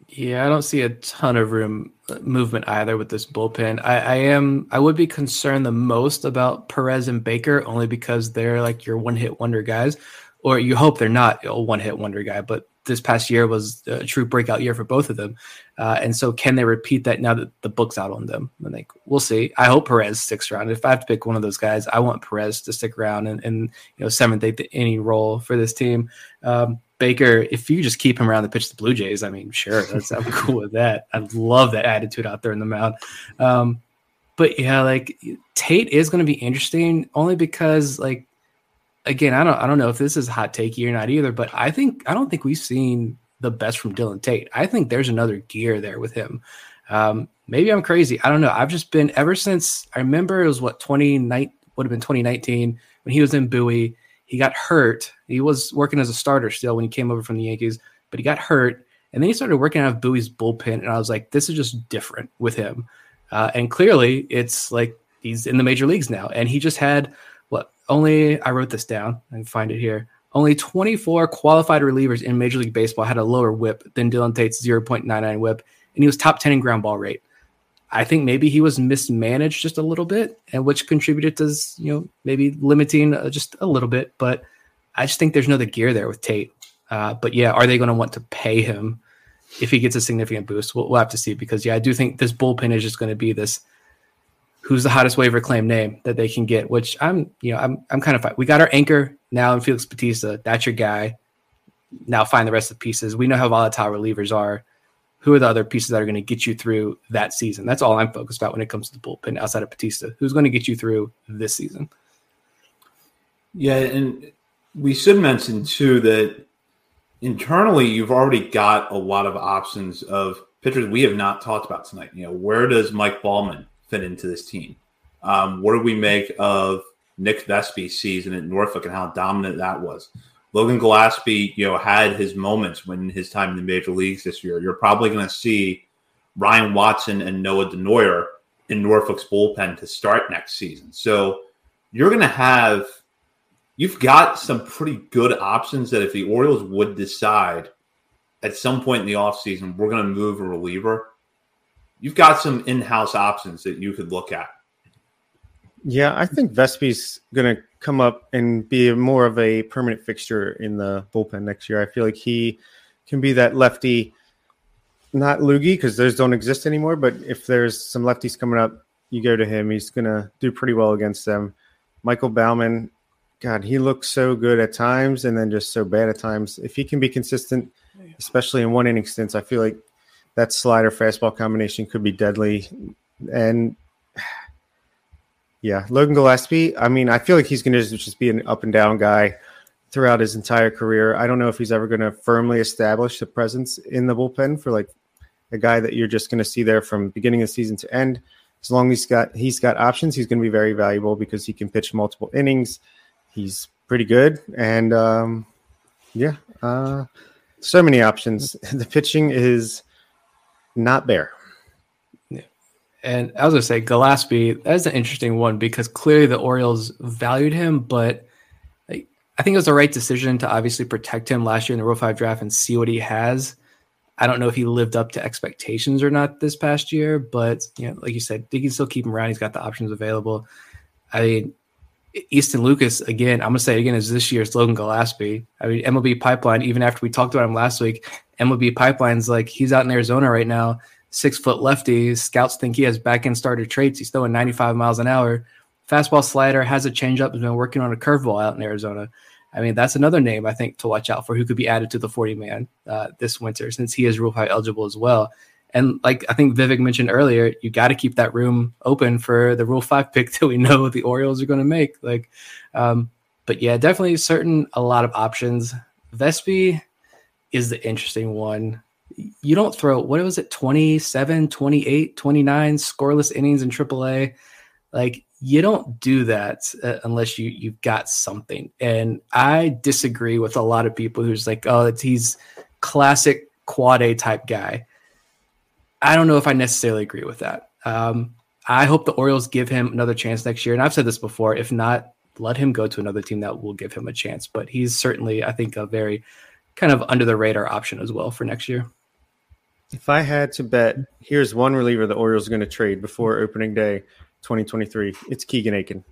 Yeah, I don't see a ton of room uh, movement either with this bullpen. I, I, am I would be concerned the most about Perez and Baker only because they're like your one hit wonder guys, or you hope they're not a one hit wonder guy. But this past year was a true breakout year for both of them, uh, and so can they repeat that now that the book's out on them? And like we'll see. I hope Perez sticks around. If I have to pick one of those guys, I want Perez to stick around and, and you know seventh, eighth inning role for this team. Um, Baker, if you just keep him around the pitch the Blue Jays, I mean, sure, that's I'm cool with that. I love that attitude out there in the mound. Um, but yeah, like Tate is going to be interesting only because, like, again, I don't, I don't know if this is hot takey or not either, but I think I don't think we've seen the best from Dylan Tate. I think there's another gear there with him. Um, maybe I'm crazy. I don't know. I've just been ever since I remember it was what 2019 would have been 2019 when he was in Bowie he got hurt. He was working as a starter still when he came over from the Yankees, but he got hurt. And then he started working out of Bowie's bullpen. And I was like, this is just different with him. Uh, and clearly, it's like he's in the major leagues now. And he just had only I wrote this down and find it here. Only 24 qualified relievers in Major League Baseball had a lower whip than Dylan Tate's 0.99 whip. And he was top 10 in ground ball rate. I think maybe he was mismanaged just a little bit, and which contributed to you know maybe limiting uh, just a little bit. But I just think there's another gear there with Tate. Uh, but yeah, are they going to want to pay him if he gets a significant boost? We'll, we'll have to see because yeah, I do think this bullpen is just going to be this. Who's the hottest waiver claim name that they can get? Which I'm, you know, I'm, I'm kind of fine. We got our anchor now in Felix Bautista. That's your guy. Now find the rest of the pieces. We know how volatile relievers are who are the other pieces that are going to get you through that season? That's all I'm focused about when it comes to the bullpen outside of Bautista. Who's going to get you through this season? Yeah, and we should mention too that internally you've already got a lot of options of pitchers we have not talked about tonight. You know, where does Mike Baumann fit into this team? Um, what do we make of Nick Vespi's season at Norfolk and how dominant that was? Logan Gillespie, you know, had his moments when his time in the major leagues this year. You're probably going to see Ryan Watson and Noah Denoyer in Norfolk's bullpen to start next season. So you're going to have, you've got some pretty good options that if the Orioles would decide at some point in the offseason, we're going to move a reliever, you've got some in house options that you could look at. Yeah, I think Vespi's going to come up and be more of a permanent fixture in the bullpen next year. I feel like he can be that lefty, not Loogie because those don't exist anymore. But if there's some lefties coming up, you go to him. He's going to do pretty well against them. Michael Baumann, God, he looks so good at times and then just so bad at times. If he can be consistent, especially in one inning stints, I feel like that slider fastball combination could be deadly. And yeah, Logan Gillespie, I mean, I feel like he's going to just be an up and down guy throughout his entire career. I don't know if he's ever going to firmly establish a presence in the bullpen for like a guy that you're just going to see there from beginning of the season to end. As long as he's got he's got options, he's going to be very valuable because he can pitch multiple innings. He's pretty good, and um, yeah, uh, so many options. The pitching is not there. And I was gonna say Gillespie. That is an interesting one because clearly the Orioles valued him, but I think it was the right decision to obviously protect him last year in the Rule Five draft and see what he has. I don't know if he lived up to expectations or not this past year, but you know, like you said, they can still keep him around. He's got the options available. I mean, Easton Lucas again. I'm gonna say again is this year's Logan Gillespie. I mean MLB Pipeline. Even after we talked about him last week, MLB Pipeline's like he's out in Arizona right now. Six foot lefty. Scouts think he has back end starter traits. He's throwing 95 miles an hour. Fastball slider has a changeup. Has been working on a curveball out in Arizona. I mean, that's another name I think to watch out for who could be added to the 40 man uh, this winter since he is Rule 5 eligible as well. And like I think Vivek mentioned earlier, you got to keep that room open for the Rule Five pick that we know the Orioles are going to make. Like, um, but yeah, definitely certain a lot of options. Vespi is the interesting one. You don't throw what was it 27, 28, 29 scoreless innings in AAA. Like you don't do that uh, unless you you've got something. And I disagree with a lot of people who's like, oh, he's classic quad A type guy. I don't know if I necessarily agree with that. Um, I hope the Orioles give him another chance next year. And I've said this before. If not, let him go to another team that will give him a chance. But he's certainly, I think, a very kind of under the radar option as well for next year. If I had to bet, here's one reliever the Orioles are going to trade before opening day 2023. It's Keegan Akin.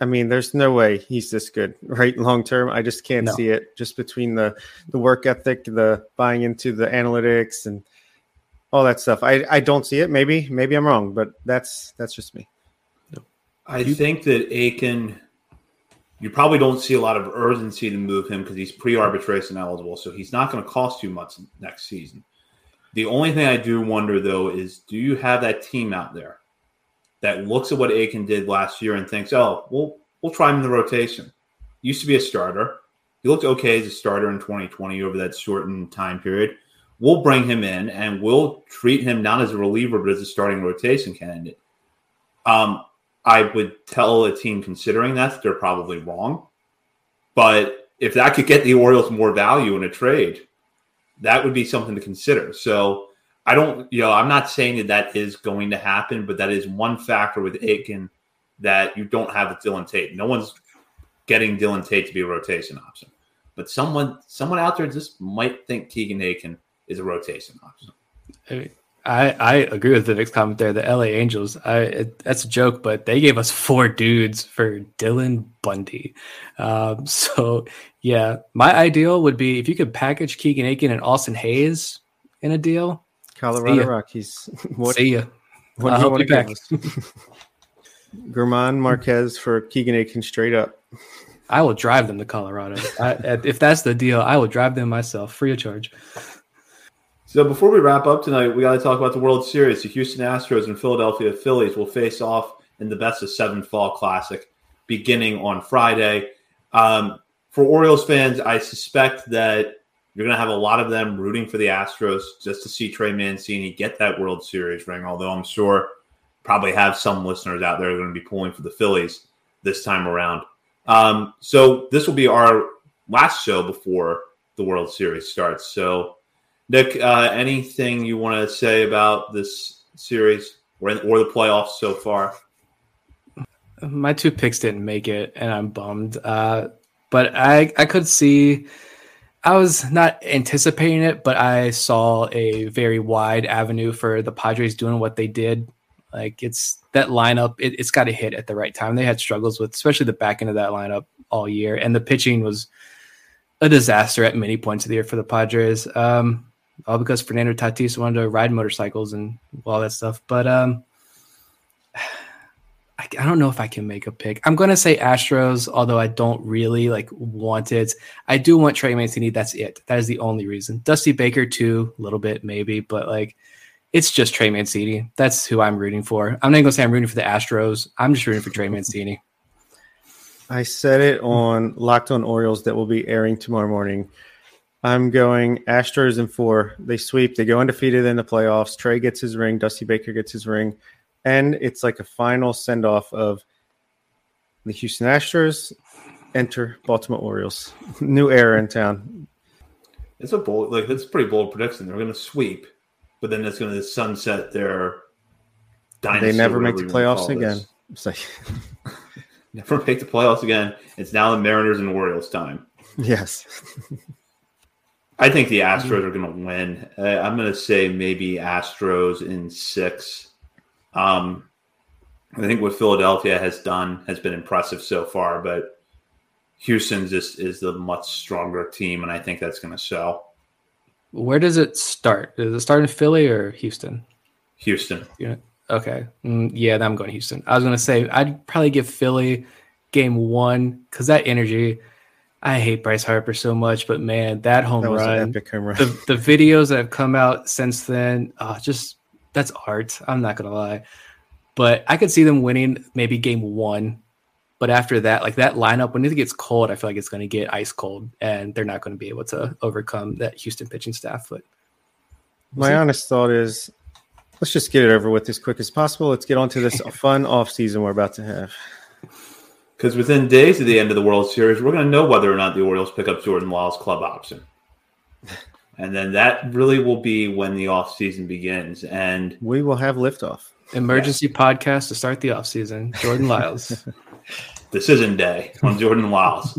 I mean, there's no way he's this good, right? Long term, I just can't no. see it. Just between the the work ethic, the buying into the analytics, and all that stuff. I, I don't see it. Maybe maybe I'm wrong, but that's that's just me. I think that Akin, you probably don't see a lot of urgency to move him because he's pre-arbitration eligible, so he's not going to cost you much next season. The only thing I do wonder though is, do you have that team out there that looks at what Akin did last year and thinks, "Oh, we'll we'll try him in the rotation." Used to be a starter. He looked okay as a starter in 2020 over that shortened time period we'll bring him in and we'll treat him not as a reliever but as a starting rotation candidate. Um, I would tell a team considering that they're probably wrong, but if that could get the Orioles more value in a trade, that would be something to consider. So I don't, you know, I'm not saying that that is going to happen, but that is one factor with Akin that you don't have with Dylan Tate. No one's getting Dylan Tate to be a rotation option, but someone, someone out there just might think Keegan Akin is a rotation option. I, I I agree with Vivek's comment there. The LA Angels, I it, that's a joke, but they gave us four dudes for Dylan Bundy. Um, so yeah, my ideal would be if you could package Keegan Akin and Austin Hays in a deal. Colorado Rockies. What, see ya. What I'll help you back. German Marquez for Keegan Akin straight up. I will drive them to Colorado. I, if that's the deal, I will drive them myself, free of charge. So before we wrap up tonight, we got to talk about the World Series. The Houston Astros and Philadelphia Phillies will face off in the best of seven fall classic beginning on Friday. Um, for Orioles fans, I suspect that you're going to have a lot of them rooting for the Astros just to see Trey Mancini get that World Series ring. Although I'm sure probably have some listeners out there who are going to be pulling for the Phillies this time around. Um, so this will be our last show before the World Series starts. So Nick, uh, anything you want to say about this series or, or the playoffs so far? My two picks didn't make it, and I'm bummed. Uh, but I I could see. I was not anticipating it, but I saw a very wide avenue for the Padres doing what they did. Like it's that lineup, it, has got to hit at the right time. They had struggles with, especially the back end of that lineup all year, and the pitching was a disaster at many points of the year for the Padres. Um, all because Fernando Tatis wanted to ride motorcycles and all that stuff. But um, I, I don't know if I can make a pick. I'm going to say Astros, although I don't really like want it. I do want Trey Mancini. That's it. That is the only reason. Dusty Baker too, a little bit maybe, but like it's just Trey Mancini. That's who I'm rooting for. I'm not going to say I'm rooting for the Astros. I'm just rooting for Trey Mancini. I said it on Locked On Orioles that will be airing tomorrow morning. I'm going Astros in four. They sweep. They go undefeated in the playoffs. Trey gets his ring. Dusty Baker gets his ring, and it's like a final send off of the Houston Astros. Enter Baltimore Orioles. New era in town. It's a bold, like that's a pretty bold prediction. They're going to sweep, but then it's going to sunset their. Dynasty, they never make the playoffs again. Like... never make the playoffs again. It's now the Mariners and Orioles time. Yes. I think the Astros are going to win. Uh, I'm going to say maybe Astros in six. Um, I think what Philadelphia has done has been impressive so far, but Houston just is the much stronger team, and I think that's going to show. Where does it start? Does it start in Philly or Houston? Houston. Yeah. Okay. Mm, yeah, I'm going Houston. I was going to say I'd probably give Philly game one because that energy. I hate Bryce Harper so much, but man, that home that run, home run. The, the videos that have come out since then, oh, just that's art. I'm not gonna lie, but I could see them winning maybe game one. But after that, like that lineup, when it gets cold, I feel like it's going to get ice cold, and they're not going to be able to overcome that Houston pitching staff. But my honest thought is, let's just get it over with as quick as possible. Let's get on to this fun off season we're about to have. Because within days of the end of the World Series, we're going to know whether or not the Orioles pick up Jordan Lyles' club option. And then that really will be when the off season begins. And we will have liftoff. Emergency yes. podcast to start the off season. Jordan Lyles. Decision day on Jordan Lyles.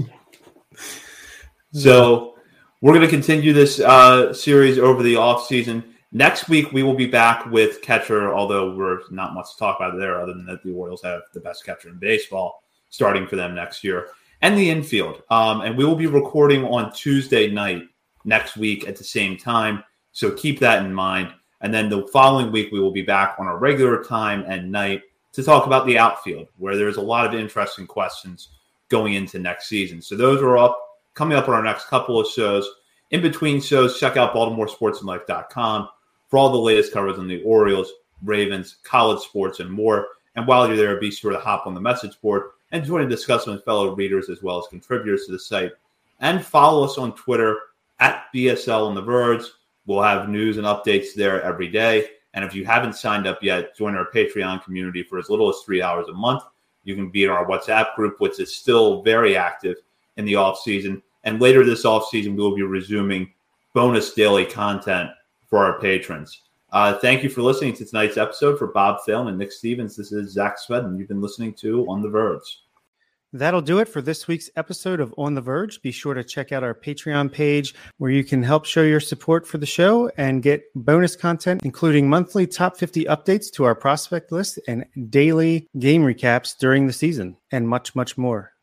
so we're going to continue this uh, series over the off season. Next week we will be back with catcher, although we're not much to talk about there, other than that the Orioles have the best catcher in baseball starting for them next year, and the infield. Um, and we will be recording on Tuesday night next week at the same time. So keep that in mind. And then the following week, we will be back on our regular time and night to talk about the outfield, where there's a lot of interesting questions going into next season. So those are up coming up on our next couple of shows. In between shows, check out BaltimoreSportsAndLife.com for all the latest coverage on the Orioles, Ravens, college sports, and more. And while you're there, be sure to hop on the message board and join a discussion with fellow readers as well as contributors to the site. And follow us on Twitter at BSL on the Verge. We'll have news and updates there every day. And if you haven't signed up yet, join our Patreon community for as little as three hours a month. You can be in our WhatsApp group, which is still very active in the off season. And later this off season, we will be resuming bonus daily content for our patrons. Uh, thank you for listening to tonight's episode. For Bob Phil and Nick Stevens, this is Zach Sweden. You've been listening to On the Verge. That'll do it for this week's episode of On the Verge. Be sure to check out our Patreon page where you can help show your support for the show and get bonus content, including monthly top 50 updates to our prospect list and daily game recaps during the season, and much, much more.